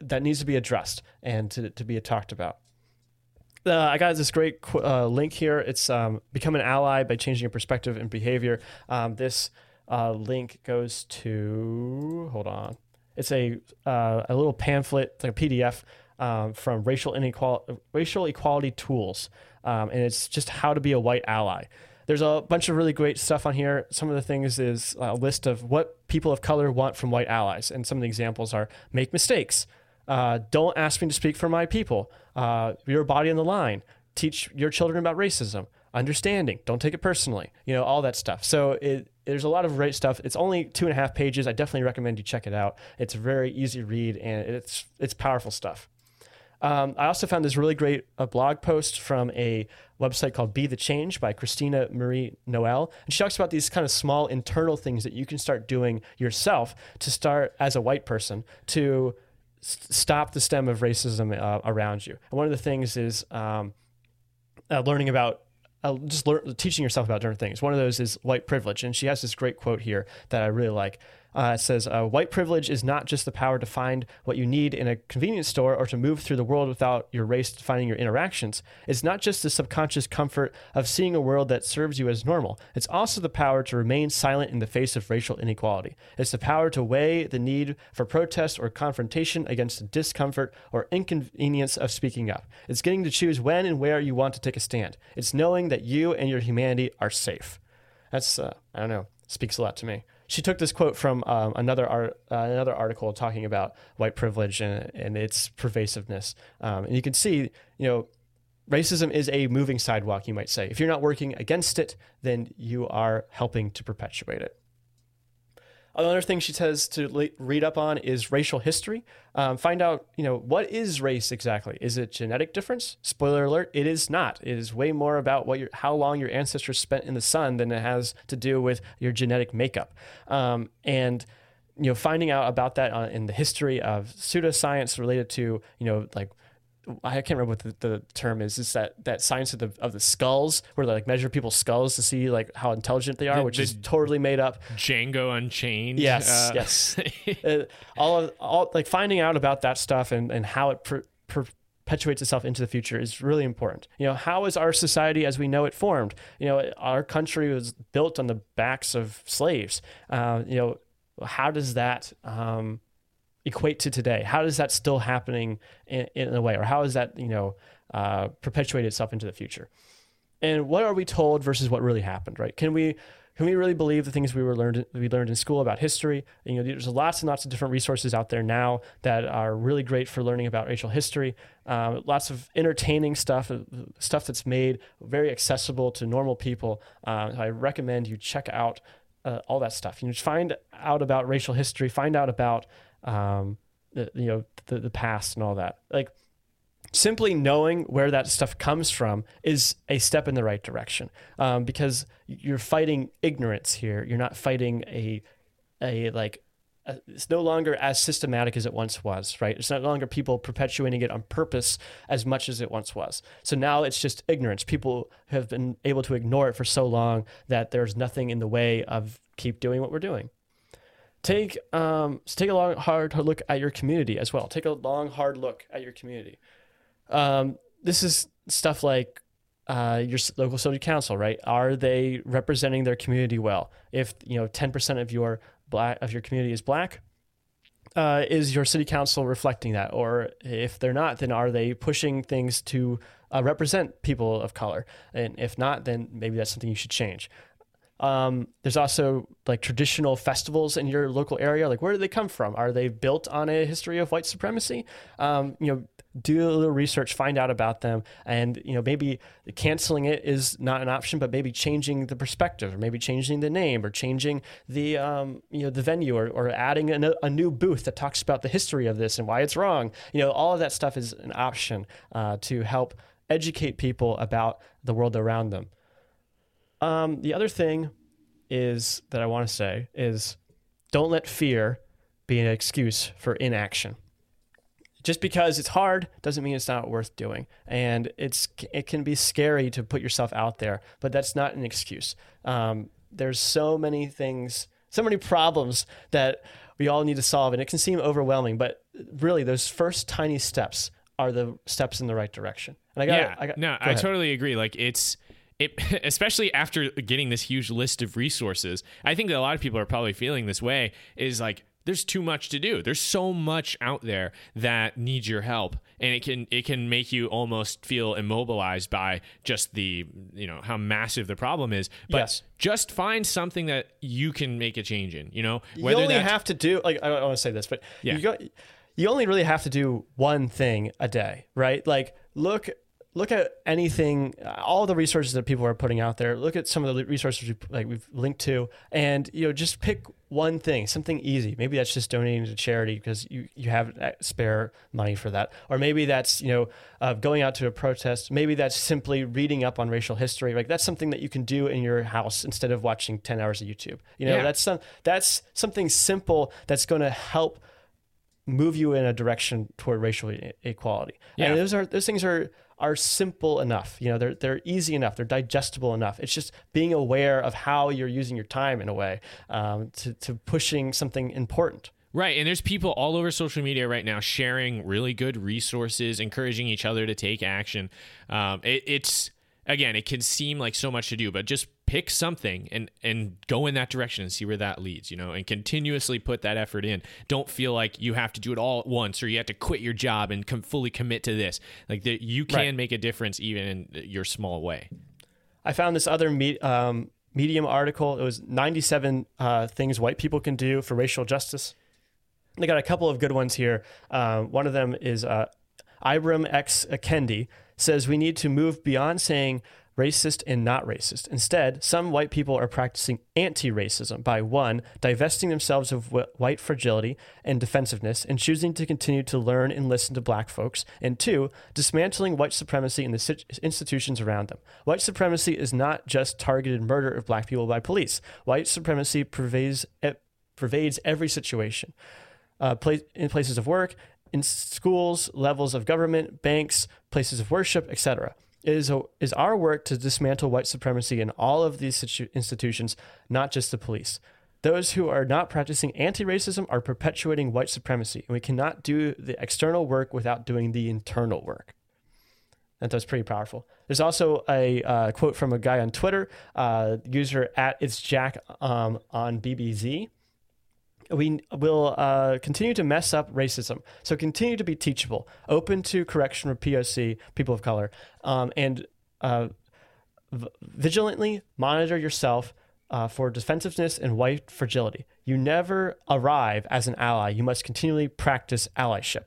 that needs to be addressed and to, to be talked about. Uh, I got this great uh, link here. It's um, become an ally by changing your perspective and behavior. Um, this uh, link goes to hold on. It's a uh, a little pamphlet, like a PDF um, from racial inequality, racial equality tools, um, and it's just how to be a white ally. There's a bunch of really great stuff on here. Some of the things is a list of what people of color want from white allies, and some of the examples are make mistakes, uh, don't ask me to speak for my people, uh, your body on the line, teach your children about racism, understanding, don't take it personally, you know, all that stuff. So it, there's a lot of great stuff. It's only two and a half pages. I definitely recommend you check it out. It's very easy read and it's it's powerful stuff. Um, I also found this really great a blog post from a website called Be the Change by Christina Marie Noel. And she talks about these kind of small internal things that you can start doing yourself to start as a white person to stop the stem of racism uh, around you. And one of the things is um, uh, learning about uh, just learn, teaching yourself about different things. One of those is white privilege, and she has this great quote here that I really like. Uh, says, uh, White privilege is not just the power to find what you need in a convenience store or to move through the world without your race defining your interactions. It's not just the subconscious comfort of seeing a world that serves you as normal. It's also the power to remain silent in the face of racial inequality. It's the power to weigh the need for protest or confrontation against the discomfort or inconvenience of speaking up. It's getting to choose when and where you want to take a stand. It's knowing that you and your humanity are safe. That's, uh, I don't know, speaks a lot to me she took this quote from um, another art, uh, another article talking about white privilege and, and its pervasiveness. Um, and you can see, you know, racism is a moving sidewalk, you might say. If you're not working against it, then you are helping to perpetuate it. Another thing she says to read up on is racial history. Um, find out, you know, what is race exactly? Is it genetic difference? Spoiler alert: it is not. It is way more about what your, how long your ancestors spent in the sun than it has to do with your genetic makeup. Um, and you know, finding out about that uh, in the history of pseudoscience related to, you know, like I can't remember what the, the, term is. It's that, that science of the of the skulls, where they like measure people's skulls to see like how intelligent they are, the, which the is totally made up. Django Unchained. Yes, uh, yes. uh, all of all like finding out about that stuff and and how it per, perpetuates itself into the future is really important. You know, how is our society as we know it formed? You know, our country was built on the backs of slaves. Uh, you know, how does that um, equate to today? How is that still happening in, in a way, or how is that you know uh, perpetuate itself into the future? And what are we told versus what really happened? Right? Can we can we really believe the things we were learned we learned in school about history? You know, there's lots and lots of different resources out there now that are really great for learning about racial history. Um, lots of entertaining stuff, uh, stuff that's made very accessible to normal people. Uh, I recommend you check out uh, all that stuff. You know, find out about racial history, find out about um, the, you know the, the past and all that. Like simply knowing where that stuff comes from is a step in the right direction um, because you're fighting ignorance here. You're not fighting a a like a, it's no longer as systematic as it once was, right? It's no longer people perpetuating it on purpose as much as it once was. So now it's just ignorance. People have been able to ignore it for so long that there's nothing in the way of keep doing what we're doing take um, take a long hard look at your community as well. Take a long hard look at your community. Um, this is stuff like uh, your local city council, right? Are they representing their community well? If you know ten percent of your black of your community is black, uh, is your city council reflecting that? Or if they're not, then are they pushing things to uh, represent people of color? And if not, then maybe that's something you should change. Um, there's also like traditional festivals in your local area. Like, where do they come from? Are they built on a history of white supremacy? Um, you know, do a little research, find out about them, and you know maybe canceling it is not an option, but maybe changing the perspective, or maybe changing the name, or changing the um, you know the venue, or, or adding a, a, new booth that talks about the history of this and why it's wrong. You know, all of that stuff is an option uh, to help educate people about the world around them. Um, the other thing is that I want to say is don't let fear be an excuse for inaction. Just because it's hard doesn't mean it's not worth doing and it's it can be scary to put yourself out there but that's not an excuse. Um, there's so many things so many problems that we all need to solve and it can seem overwhelming but really those first tiny steps are the steps in the right direction. And i got yeah, I got, no go i totally agree. Like it's it, especially after getting this huge list of resources i think that a lot of people are probably feeling this way is like there's too much to do. There's so much out there that needs your help, and it can it can make you almost feel immobilized by just the you know how massive the problem is. But yes. just find something that you can make a change in. You know, whether you only have to do like I want to say this, but yeah. you got you only really have to do one thing a day, right? Like look look at anything, all the resources that people are putting out there. Look at some of the resources we, like we've linked to, and you know, just pick one thing, something easy. Maybe that's just donating to charity because you you have spare money for that, or maybe that's you know uh, going out to a protest. Maybe that's simply reading up on racial history. Like that's something that you can do in your house instead of watching ten hours of YouTube. You know, yeah. that's some that's something simple that's going to help move you in a direction toward racial equality. Yeah. And those are those things are are simple enough. You know, they're they're easy enough. They're digestible enough. It's just being aware of how you're using your time in a way um, to to pushing something important. Right. And there's people all over social media right now sharing really good resources, encouraging each other to take action. Um, it, it's again, it can seem like so much to do, but just pick something and and go in that direction and see where that leads, you know, and continuously put that effort in. Don't feel like you have to do it all at once or you have to quit your job and com- fully commit to this. Like the, you can right. make a difference even in your small way. I found this other me- um, Medium article. It was 97 uh, things white people can do for racial justice. They got a couple of good ones here. Uh, one of them is uh, Ibram X. Kendi says we need to move beyond saying racist and not racist. Instead, some white people are practicing anti racism by one, divesting themselves of white fragility and defensiveness and choosing to continue to learn and listen to black folks, and two, dismantling white supremacy in the institutions around them. White supremacy is not just targeted murder of black people by police, white supremacy pervades, pervades every situation. Uh, in places of work, in schools, levels of government, banks, places of worship, etc. It is, a, is our work to dismantle white supremacy in all of these situ- institutions, not just the police. Those who are not practicing anti racism are perpetuating white supremacy, and we cannot do the external work without doing the internal work. And that's pretty powerful. There's also a uh, quote from a guy on Twitter, uh, user at it's Jack um, on BBZ we will uh, continue to mess up racism. So continue to be teachable, open to correction for POC, people of color, um, and uh, v- vigilantly monitor yourself uh, for defensiveness and white fragility. You never arrive as an ally. You must continually practice allyship.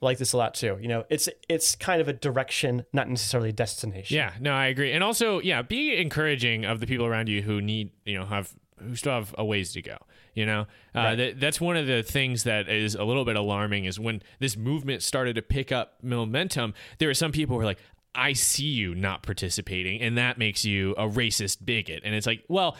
I like this a lot too. You know, it's it's kind of a direction, not necessarily a destination. Yeah, no, I agree. And also, yeah, be encouraging of the people around you who need, you know, have who still have a ways to go. You know, uh, Right. that, that's one of the things that is a little bit alarming is when this movement started to pick up momentum. There were some people who were like, "I see you not participating, and that makes you a racist bigot." And it's like, well.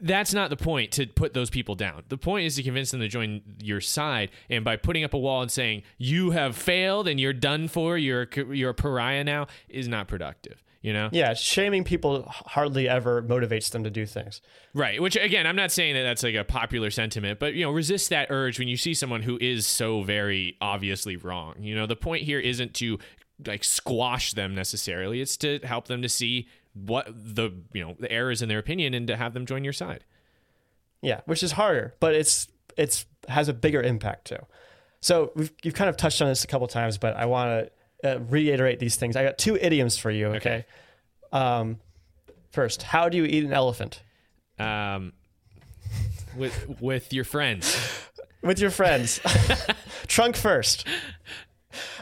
That's not the point to put those people down. The point is to convince them to join your side, and by putting up a wall and saying you have failed and you're done for, you're you're a pariah now, is not productive. You know, Yeah, shaming people hardly ever motivates them to do things. Right. Which again, I'm not saying that that's like a popular sentiment, but you know, resist that urge when you see someone who is so very obviously wrong. You know, the point here isn't to like squash them necessarily. It's to help them to see what the you know the errors in their opinion and to have them join your side. Yeah, which is harder, but it's it's has a bigger impact too. So we've you've kind of touched on this a couple times, but I want to uh, reiterate these things. I got two idioms for you. Okay. Um, first, how do you eat an elephant? Um, with with your friends. with your friends. Trunk first.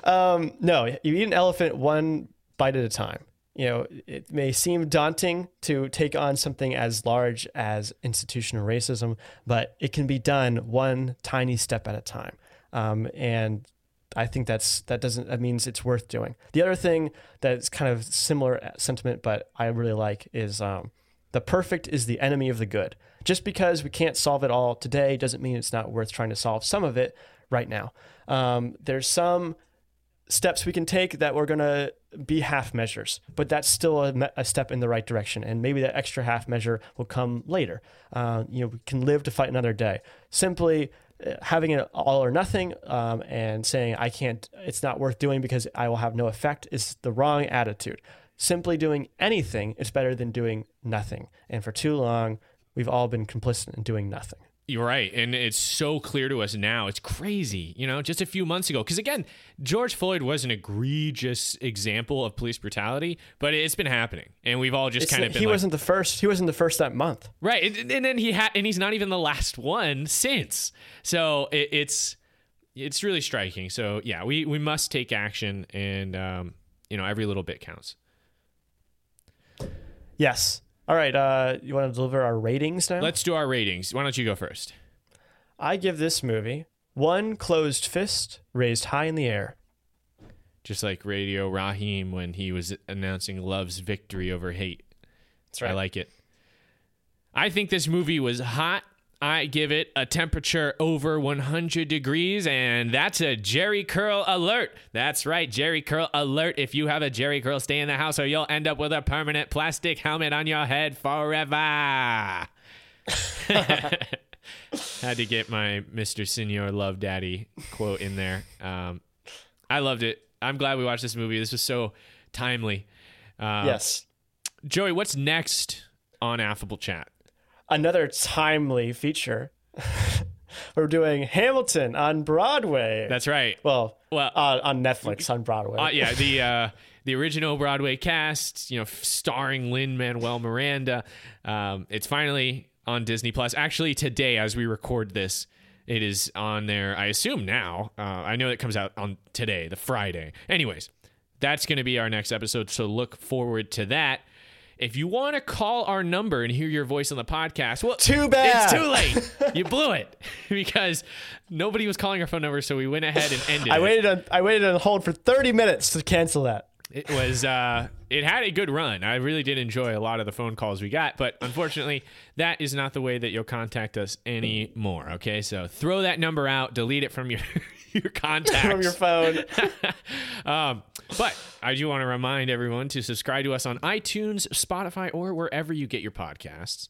Um, no, you eat an elephant one bite at a time. You know, it may seem daunting to take on something as large as institutional racism, but it can be done one tiny step at a time. Um, and I think that's that doesn't that means it's worth doing. The other thing that's kind of similar sentiment, but I really like is um, the perfect is the enemy of the good. Just because we can't solve it all today doesn't mean it's not worth trying to solve some of it right now. Um, there's some steps we can take that we're going to be half measures, but that's still a, me- a step in the right direction. And maybe that extra half measure will come later. Uh, you know, we can live to fight another day. Simply having it all or nothing um, and saying, I can't, it's not worth doing because I will have no effect is the wrong attitude. Simply doing anything is better than doing nothing. And for too long, we've all been complicit in doing nothing. You're right. And it's so clear to us now. It's crazy, you know, just a few months ago. Because again, George Floyd was an egregious example of police brutality, but it's been happening. And we've all just It's kind of been he like, wasn't the first. He wasn't the first that month. right. And, and then he had, and he's not even the last one since. So it, it's, it's really striking. So yeah, we, we must take action and, um, you know, every little bit counts. Yes. All right. Uh, you want to deliver our ratings now? Let's do our ratings. Why don't you go first? I give this movie one closed fist raised high in the air. Just like Radio Raheem when he was announcing love's victory over hate. That's right. I like it. I think this movie was hot. I give it a temperature over 100 degrees, and that's a Jheri Curl alert. That's right, Jheri Curl alert. If you have a Jheri Curl, stay in the house, or you'll end up with a permanent plastic helmet on your head forever. Had to get my Mr. Senior Love Daddy quote in there. Um, I loved it. I'm glad we watched this movie. This was so timely. Um, yes. Joey, what's next on Affable Chat? Another timely feature. We're doing Hamilton on Broadway. That's right. well, Well, uh, on Netflix on Broadway. uh, yeah, the uh, the original Broadway cast, you know, starring Lin Manuel Miranda. Um, it's finally on Disney Plus. Actually, today, as we record this, it is on there. I assume now. Uh, I know it comes out on today, the Friday. Anyways, that's going to be our next episode. So look forward to that. If you want to call our number and hear your voice on the podcast, well, Too bad. It's too late. you blew it because nobody was calling our phone number, so we went ahead and ended. I it. waited on I waited on hold for 30 minutes to cancel that. It was uh it had a good run. I really did enjoy a lot of the phone calls we got, but unfortunately, that is not the way that you'll contact us anymore. Okay, so throw that number out, delete it from your your contacts. From your phone. um, but I do want to remind everyone to subscribe to us on iTunes, Spotify, or wherever you get your podcasts.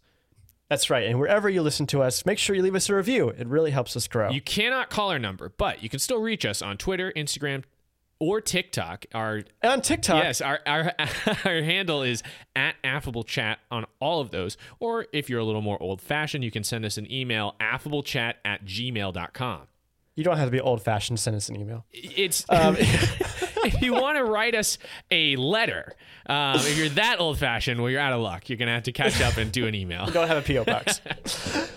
That's right. And wherever you listen to us, make sure you leave us a review. It really helps us grow. You cannot call our number, but you can still reach us on Twitter, Instagram, or TikTok. Our on TikTok, Yes, our, our our handle is at affable chat on all of those. Or if you're a little more old fashioned, you can send us an email, affablechat at gmail.com. you don't have to be old fashioned to send us an email. It's Um, if you want to write us a letter, um, if you're that old fashioned, well, you're out of luck. You're gonna have to catch up and do an email. don't have a PO box.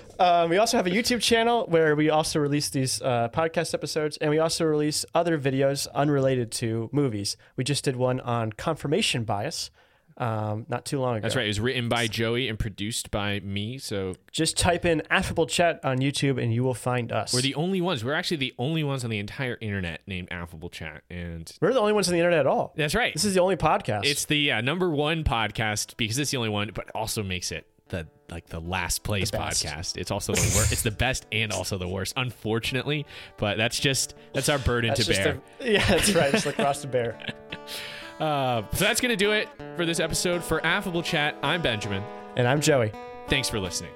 um, we also have a YouTube channel where we also release these uh, podcast episodes, and we also release other videos unrelated to movies. We just did one on confirmation bias um, not too long ago. That's right. It was written by Joey and produced by me. So Just type in affable chat on YouTube, and you will find us. we're the only ones. We're actually the only ones on the entire internet named Affable Chat, and We're the only ones on the internet at all. that's right. This is the only podcast. It's the uh, number one podcast because it's the only one, but also makes it the like the last place best. podcast. It's also the worst. it's the best and also the worst, unfortunately. But that's just that's our burden That's to bear. yeah, that's right. Just across the bear. uh, so that's gonna do it for this episode for Affable Chat. I'm Benjamin. And I'm Joey. Thanks for listening.